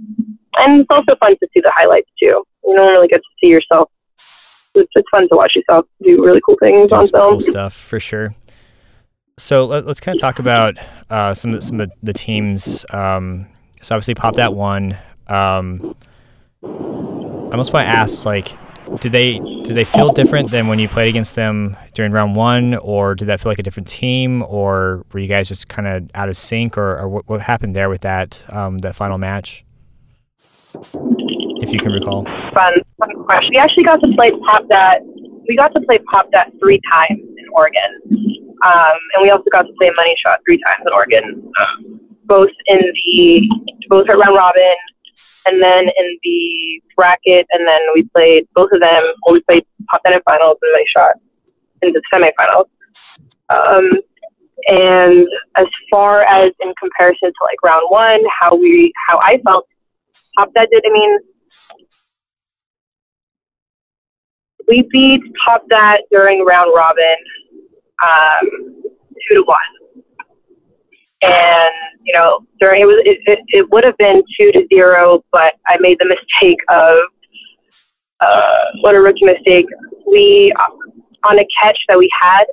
And it's also fun to see the highlights too. You don't really get to see yourself. It's, it's fun to watch yourself do really cool things on film. Cool stuff for sure. So let, us kind of talk about uh, some of some of the teams. Um, so obviously, pop that one. Um, I almost want to ask, like, did they did they feel different than when you played against them during round one, or did that feel like a different team, or were you guys just kind of out of sync, or, or what, what, happened there with that um, that final match, if you can recall? Fun, fun question. We actually got to play pop that. We got to play pop that three times in Oregon, um, and we also got to play money shot three times in Oregon. Um, both in the both at round robin and then in the bracket and then we played both of them well, we played top ten finals and they shot into the semifinals. Um, and as far as in comparison to like round one, how we how I felt top that did I mean we beat top that during round robin um, two to one and you know during it was it, it, it would have been two to zero but i made the mistake of uh, what a rookie mistake. We on a catch that we had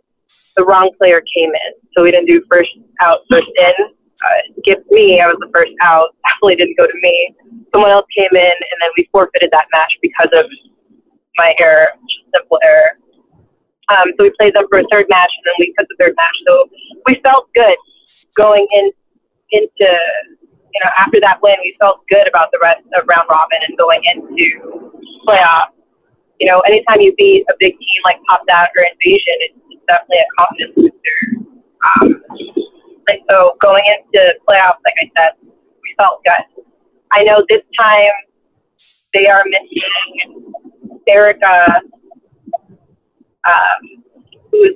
the wrong player came in. So we didn't do first out first in. Uh, skip me i was the first out. [laughs] Definitely didn't go to me. Someone else came in and then we forfeited that match because of my error. Simple error. Um, so we played them for a third match and then we took the third match. So we felt good going in into you know after that win, we felt good about the rest of round robin and going into playoffs. You know, anytime you beat a big team like Top That or Invasion, it's, it's definitely a confidence booster. Um, and so going into playoffs, like I said, we felt good. I know this time they are missing Erica, um, who is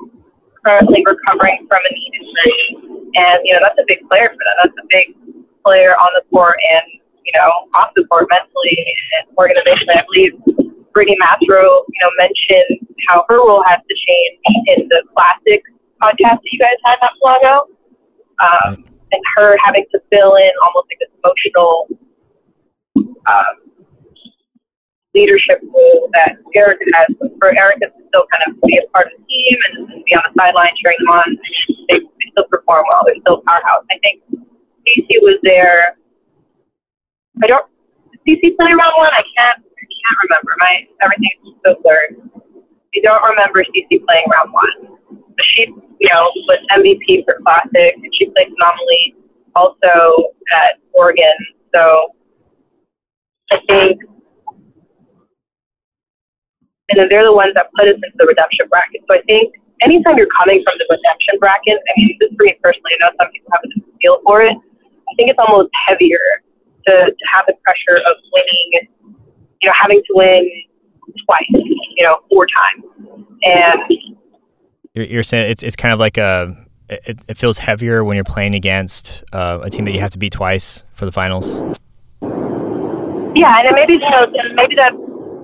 currently recovering from a knee injury. And, you know, that's a big player for them. That's a big player on the court and, you know, off the court mentally and organizationally. I believe Brittany Mastro, you know, mentioned how her role has to change in the classic podcast that you guys had not so long ago. Um, and her having to fill in almost like this emotional um, leadership role that Erica has. For Erica to still kind of be a part of the team and be on the sideline cheering on, they still perform well. They're still powerhouse. I think CC was there. I don't. CC play around one? I can't. I can't remember. My everything's so blurred. I don't remember CC playing round one. But she, you know, was MVP for Classic, and she played phenomenally also at Oregon. So I think and then they're the ones that put us into the redemption bracket. So I think anytime you're coming from the redemption bracket, I mean, this for me personally, I know some people have a different feel for it. I think it's almost heavier to, to have the pressure of winning, you know, having to win twice, you know, four times. And you're, you're saying it's, it's kind of like a, it, it feels heavier when you're playing against uh, a team that you have to beat twice for the finals. Yeah, and maybe you know, maybe that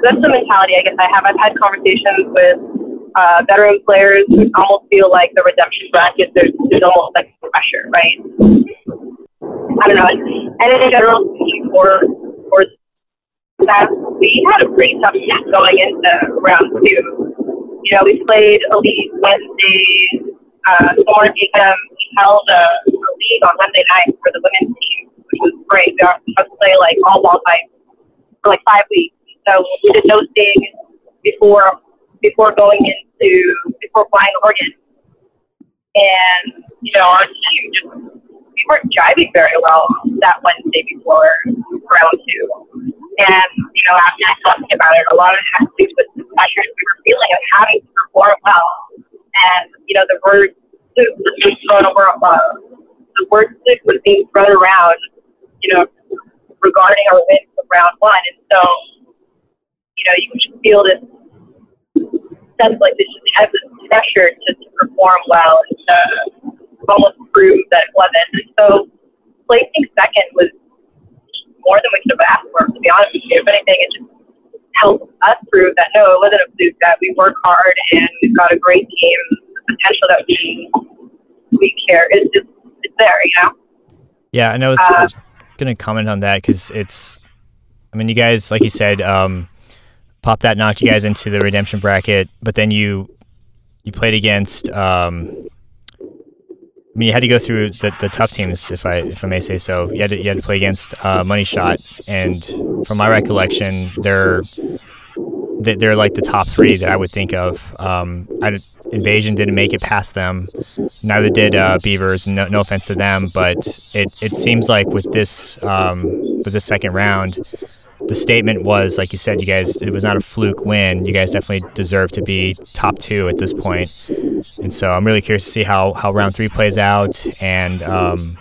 that's the mentality I guess I have. I've had conversations with uh, veteran players almost feel like the redemption bracket, there's, there's almost like pressure, right? I don't know. And in general, for, for that we had a pretty tough start going into round two. You know, we played Elite Wednesday. Uh, Thorn we held a, a league on Wednesday night for the women's team, which was great. We got to play like all ball types for like five weeks. So we did no stings before before going into before flying Oregon. And you know, our team just we weren't driving very well that Wednesday before round two. And, you know, after talking about it, a lot of it has to do with the pressures we were feeling of having to perform well. And, you know, the word fluke was being thrown around. Uh, the word fluke was being thrown around, you know, regarding our win from round one. And so, you know, you just feel this sense like this just has this pressure to, to perform well and to almost prove that it wasn't. And so placing second was more than we could have asked for, to be honest with you. If anything, it just helped us prove that no, it wasn't a fluke, that we work hard and we've got a great team. The potential that we we care is just it's there, you know. Yeah, and I was, uh, was going to comment on that because it's, I mean, you guys, like you said, um, pop that knocked you guys into the redemption bracket, but then you you played against um, I mean, you had to go through the, the tough teams, if I if I may say so. You had to, you had to play against uh, Money Shot, and from my recollection, they're they're like the top three that I would think of. Um, I, Invasion didn't make it past them. Neither did uh, Beavers. No, no offense to them, but it, it seems like with this um, with the second round, the statement was like you said, you guys it was not a fluke win. You guys definitely deserve to be top two at this point. And so I'm really curious to see how, how round three plays out. And um,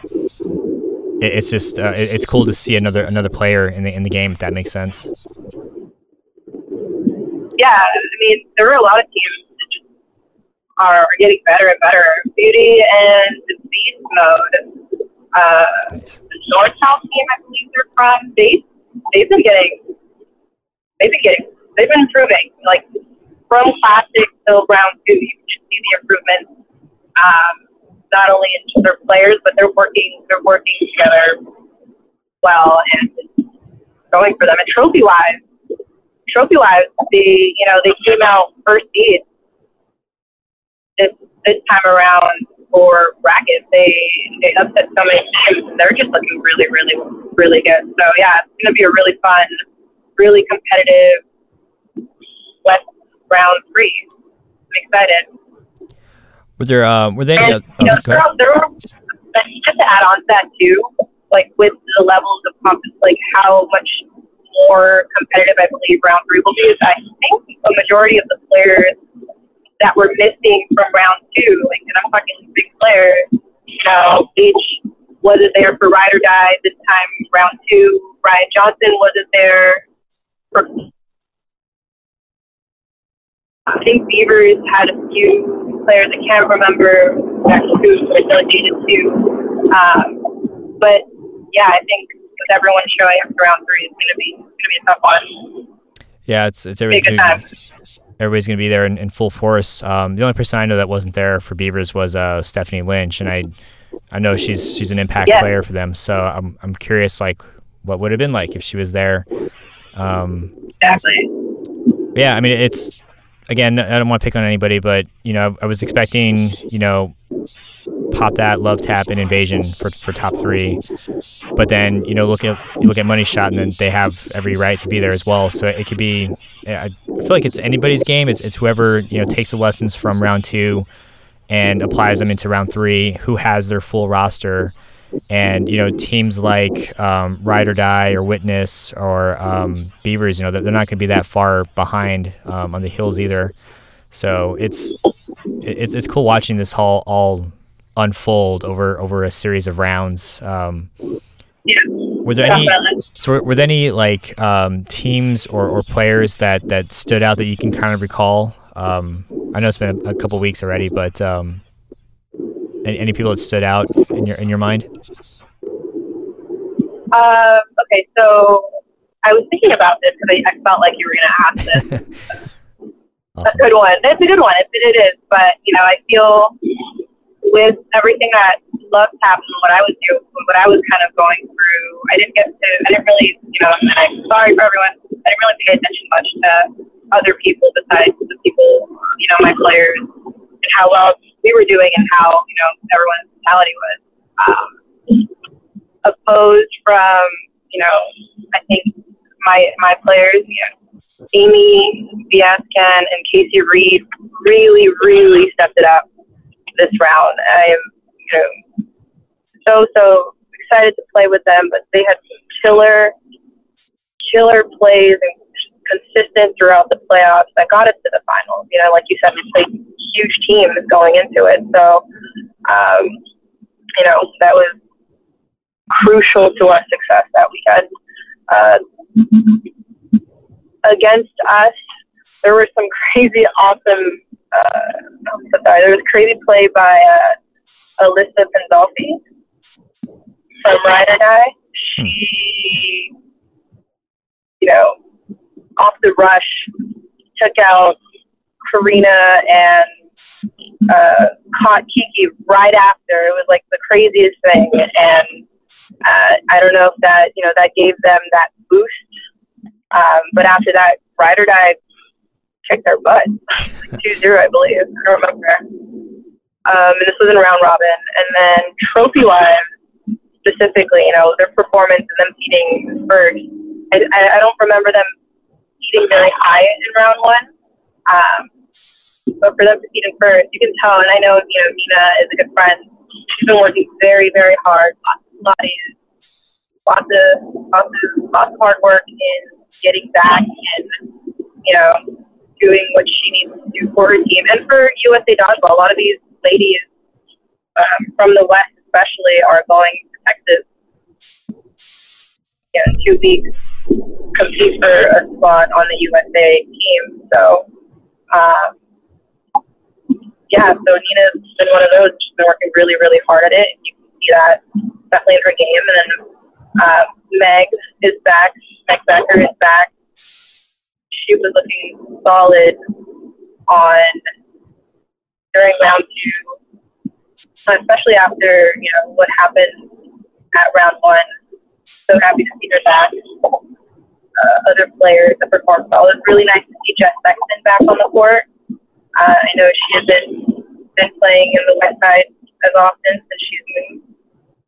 it, it's just uh, it, it's cool to see another another player in the in the game if that makes sense. Yeah, I mean there are a lot of teams that just are getting better and better. Beauty and the Beast mode. Uh, nice. The South team, I believe they're from. They they've been getting they've been getting they've been improving. Like from classic till round two, you can just see the improvement. Um, not only in their players, but they're working they're working together well and going for them. And trophy wise, trophy wise, they you know they came out first seed this this time around for brackets. They they upset so many teams, and they're just looking really, really, really good. So yeah, it's gonna be a really fun, really competitive West round three. I'm excited. Was there uh, were there any? And, you know, there, there were, just to add on to that too, like with the levels of competition, like how much more competitive I believe round three will be. Is I think a majority of the players that were missing from round two, like, and I'm talking big players, you know, each wasn't there for ride or die this time round two. Ryan Johnson wasn't there for I think Beavers had a few players I can't remember who were delegated to. Um, but yeah, I think with everyone showing up for round three, it's gonna be it's gonna be a tough one. Yeah, it's it's everybody's gonna be, everybody's gonna be there in, in full force. Um, the only person I know that wasn't there for Beavers was uh, Stephanie Lynch, and I I know she's she's an impact yeah. player for them. So I'm I'm curious like what would have been like if she was there. Um, exactly. Yeah, I mean it's again, I don't want to pick on anybody, but you know, I was expecting, you know, pop that Lovetap and invasion for for top three, but then you know, look at you look at money shot, and then they have every right to be there as well. So it could be, I feel like it's anybody's game. It's it's whoever you know takes the lessons from round two and applies them into round three, who has their full roster. And you know teams like um, Ride or Die or Witness or um, Beavers, you know they're not going to be that far behind um, on the hills either. So it's it's it's cool watching this all all unfold over over a series of rounds. Um, yeah. Were there any? So were, were there any like um, teams or, or players that that stood out that you can kind of recall? Um, I know it's been a, a couple weeks already, but um, any, any people that stood out in your in your mind? Um, okay, so I was thinking about this because I, I, felt like you were going to ask this. [laughs] awesome. A good one. It's a good one. It, it is. But, you know, I feel with everything that loves happened, what I was doing, what I was kind of going through, I didn't get to, I didn't really, you know, and I'm sorry for everyone. I didn't really pay attention much to other people besides the people, you know, my players and how well we were doing and how you know everyone's mentality was. Um, opposed from you know, I think my my players, you know, Amy Viascan and Casey Reed really, really stepped it up this round. I am, know, so so excited to play with them. But they had killer, killer plays and consistent throughout the playoffs that got us to the finals. You know, like you said, we played huge teams going into it. So, um, you know, that was crucial to our success that weekend. Uh, against us, there were some [laughs] crazy, awesome. Uh, sorry, there was crazy play by uh, Alyssa Pandolfi from Ride or Die. She, you know, off the rush, took out Karina and uh, caught Kiki right after. It was like the craziest thing, and uh, I don't know if that you know that gave them that boost. Um, but after that, Ride or Die kicked their butt, [laughs] two zero, I believe. I don't remember. Um, and this was in round robin, and then trophy wise, specifically, you know, their performance and them beating first. I, I, don't remember them eating very high in round one. Um, but for them to beat in first, you can tell, and I know, you know, Nina is a good friend. She's been working very, very hard, lots of lots of, lots of, lots of hard work in getting back and, you know, doing what she needs to do for her team and for USA Dodgeball. A lot of these ladies um, from the West, especially, are going to Texas in two weeks compete for a spot on the USA team. So, um, yeah, so Nina's been one of those. She's been working really, really hard at it. You can see that definitely in her game. And then uh, Meg is back. Meg Becker is back. She was looking solid on during round two, especially after you know what happened at round one. So happy to see her back uh, other players that performed well. It was really nice to see Jess Sexton back on the court. Uh, I know she has been been playing in the West Side as often since she's moved.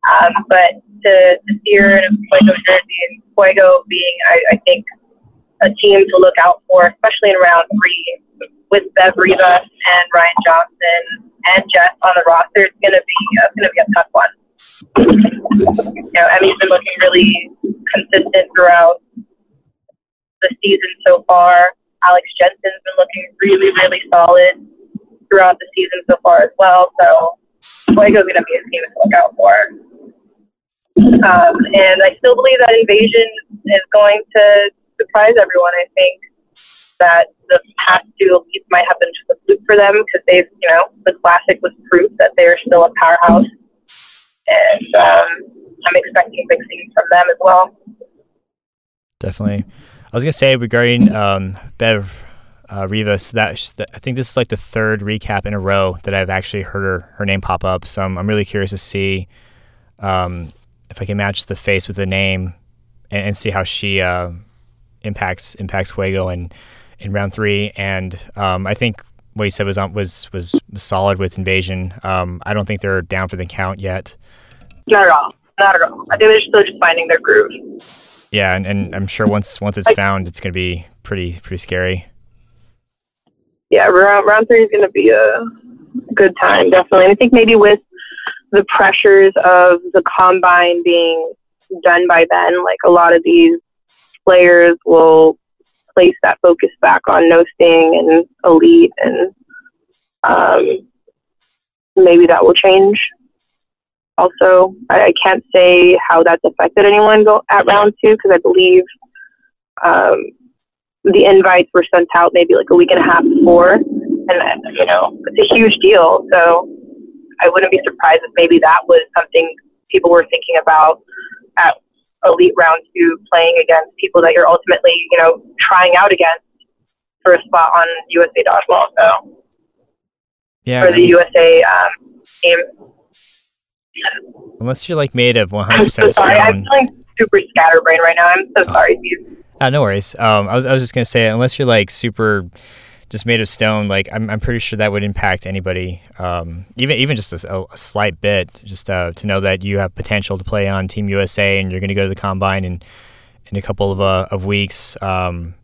Um, but to, to see her in Fuego jersey and Fuego being, I, I think, a team to look out for, especially in round three with Bev Rivas and Ryan Johnson and Jess on the roster. It's gonna be uh, it's gonna be a tough one. You know, Emmy's been looking really consistent throughout the season so far. Alex Jensen's been looking really, really solid throughout the season so far as well. So Fuego's going to be a team to look out for. Um, and I still believe that Invasion is going to surprise everyone. I think that the past two elites might have been just a fluke for them because they've, you know, the classic was proof that they are still a powerhouse. And um, I'm expecting big things from them as well. Definitely. I was gonna say regarding um, Bev uh, Rivas, that I think this is like the third recap in a row that I've actually heard her, her name pop up. So I'm, I'm really curious to see um, if I can match the face with the name and, and see how she uh, impacts impacts Fuego in in round three. And um, I think what he said was was was solid with Invasion. Um, I don't think they're down for the count yet. Not at all. Not at all. I think they're still just finding their groove. Yeah, and, and I'm sure once once it's found, it's going to be pretty pretty scary. Yeah, round round three is going to be a good time, definitely. And I think maybe with the pressures of the combine being done by then, like a lot of these players will place that focus back on no sting and elite, and um, maybe that will change also. I, I can't say how that's affected anyone go at round two because I believe um, the invites were sent out maybe like a week and a half before, and you know it's a huge deal. So I wouldn't be surprised if maybe that was something people were thinking about at elite round two, playing against people that you're ultimately you know trying out against for a spot on USA Dodgeball. So yeah, for the USA um, team. Unless you're like made of 100% I'm so sorry. stone. I'm feeling super scatterbrained right now. I'm so oh. sorry, Steve. Uh, no worries. Um, I was I was just gonna say unless you're like super just made of stone, like I'm I'm pretty sure that would impact anybody, um, even even just a, a slight bit, just uh, to know that you have potential to play on Team USA and you're gonna go to the combine in in a couple of uh, of weeks. Um,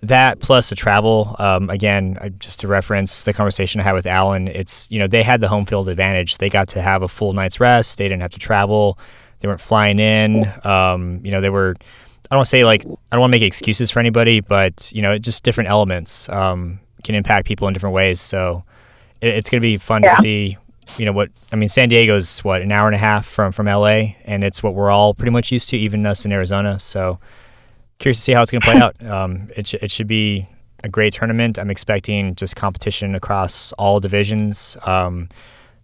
that plus the travel um, again just to reference the conversation i had with Allyn it's you know they had the home field advantage. They got to have a full night's rest. They didn't have to travel. They weren't flying in. Um, you know they were i don't want to say like i don't want to make excuses for anybody but you know just different elements. Um, can impact people in different ways so it, it's going to be fun yeah. to see you know what i mean san diego's what an hour and a half from from la and it's what we're all pretty much used to even us in arizona so curious to see how it's going to play [laughs] out. Um, it, sh- it should be a great tournament. I'm expecting just competition across all divisions. Um,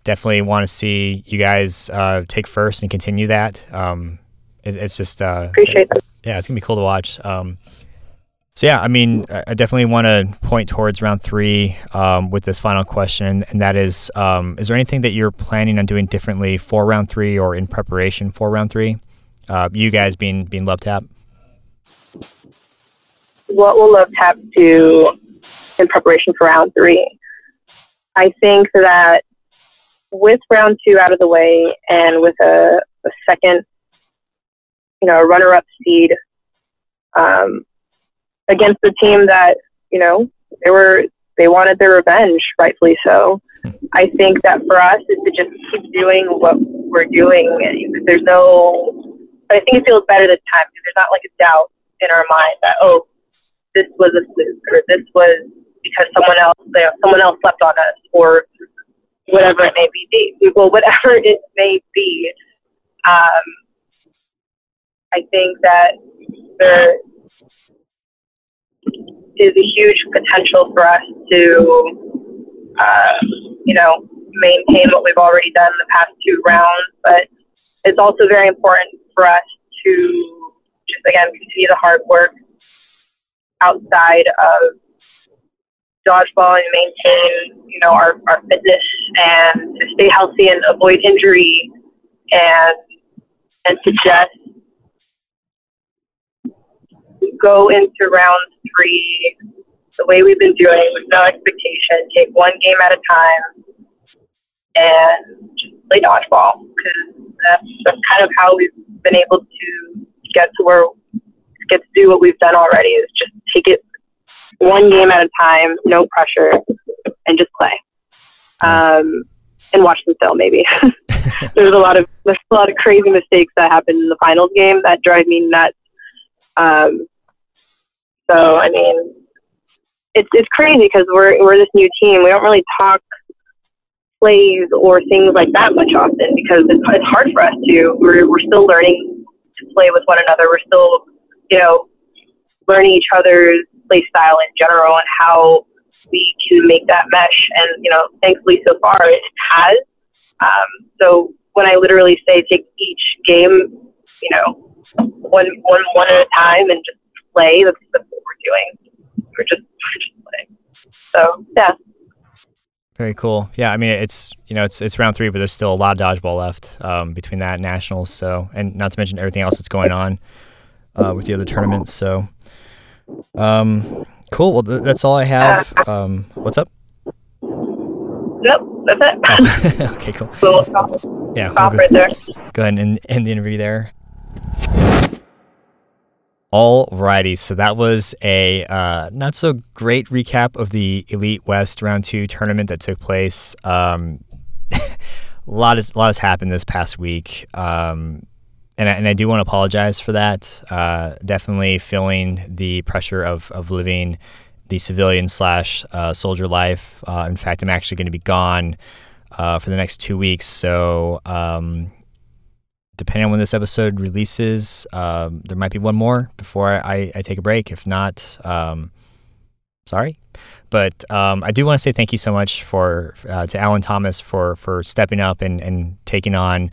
definitely want to see you guys uh, take first and continue that. Um, it, it's just uh, appreciate that. Yeah, it's gonna be cool to watch. Um, so yeah, I mean, I definitely want to point towards round three um, with this final question, and that is: um, Is there anything that you're planning on doing differently for round three or in preparation for round three? Uh, you guys being being Love Tap what will Lovetap do in preparation for round three? I think that with round two out of the way and with a, a second, you know, runner up seed um, against the team that, you know, they were they wanted their revenge, rightfully so. I think that for us is to just keep doing what we're doing. There's no, but I think it feels better this time because there's not like a doubt in our mind that oh this was a fluke or this was because someone else you know, someone else slept on us or whatever it may be. Well, whatever [laughs] it may be, um, I think that there is a huge potential for us to, uh, you know, maintain what we've already done in the past two rounds. But it's also very important for us to just again continue the hard work outside of dodgeball and maintain, you know, our, our fitness and to stay healthy and avoid injury and and to just go into round three the way we've been doing with no expectation, take one game at a time and just play dodgeball because that's, that's kind of how we've been able to get to where get to do what we've done already is just take it one game at a time, no pressure, and just play. Nice. Um, and watch them film maybe. [laughs] there's a lot of there's [laughs] a lot of crazy mistakes that happen in the finals game that drive me nuts. Um, so I mean, it's it's crazy because we're we're this new team. We don't really talk plays or things like that much often because it's, it's hard for us to. We're we're still learning to play with one another. We're still you know, learning each other's play style in general and how we can make that mesh. And, you know, thankfully so far it has. Um, so when I literally say take each game, you know, one, one, one at a time and just play, that's, that's doing. We're just, we're just playing. So, yeah. Very cool. Yeah, I mean it's you know it's it's round three, but there's still a lot of dodgeball left um, between that and nationals. So and not to mention everything else that's going on uh, with the other tournaments. So, um, cool. Well, th- that's all I have. Um, what's up? Nope, that's it. Oh, [laughs] [laughs] okay, cool. So, yeah, stop we'll right there. Go ahead and end the interview there. Alrighty, so that was a uh, not so great recap of the Elite West Round Two tournament that took place. Um, a [laughs] lot has a lot has happened this past week. Um, and I, and I do want to apologize for that. Uh, definitely feeling the pressure of, of living the civilian slash uh, soldier life. Uh, in fact, I'm actually going to be gone uh, for the next two weeks. So, um, depending on when this episode releases, um, there might be one more before I, I take a break. If not, um, sorry. But um, I do want to say thank you so much for uh, to Allyn Thomas for for stepping up and, and taking on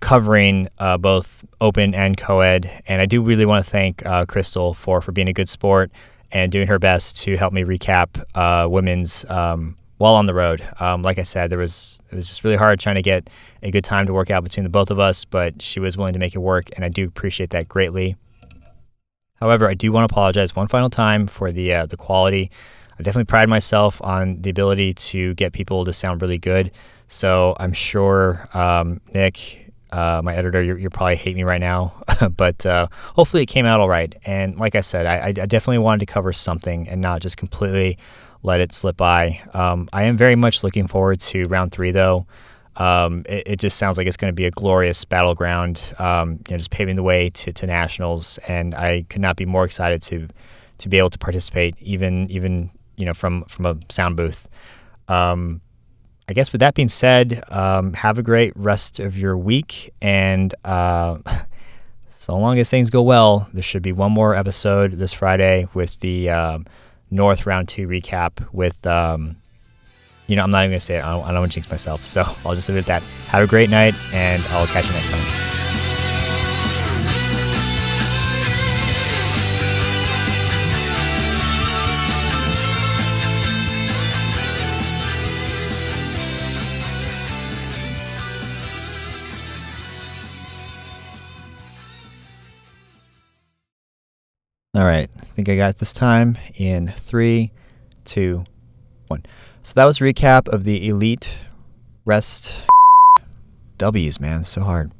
covering uh, both open and co-ed. And I do really want to thank uh, Crystal for for being a good sport and doing her best to help me recap uh, women's um, while on the road. Um, like I said, there was it was just really hard trying to get a good time to work out between the both of us, but she was willing to make it work, and I do appreciate that greatly. However, I do want to apologize one final time for the uh, the quality. I definitely pride myself on the ability to get people to sound really good. So I'm sure um, Nick, uh, my editor, you probably hate me right now, [laughs] but uh, hopefully it came out all right. And like I said, I, I, definitely wanted to cover something and not just completely let it slip by. Um, I am very much looking forward to round three, though. Um, it, it, just sounds like it's going to be a glorious battleground, um, you know, just paving the way to, to nationals. And I could not be more excited to to be able to participate, even even you know from from a sound booth. Um, I guess with that being said, um, have a great rest of your week, and uh, [laughs] so long as things go well, there should be one more episode this Friday with the um, North Round Two recap with um, you know, I'm not even going to say it. I don't, I don't want to jinx myself. So I'll just leave it at that. Have a great night, and I'll catch you next time. All right, I think I got this time in three, two, one. So that was recap of the Elite Rest W's, man. So hard.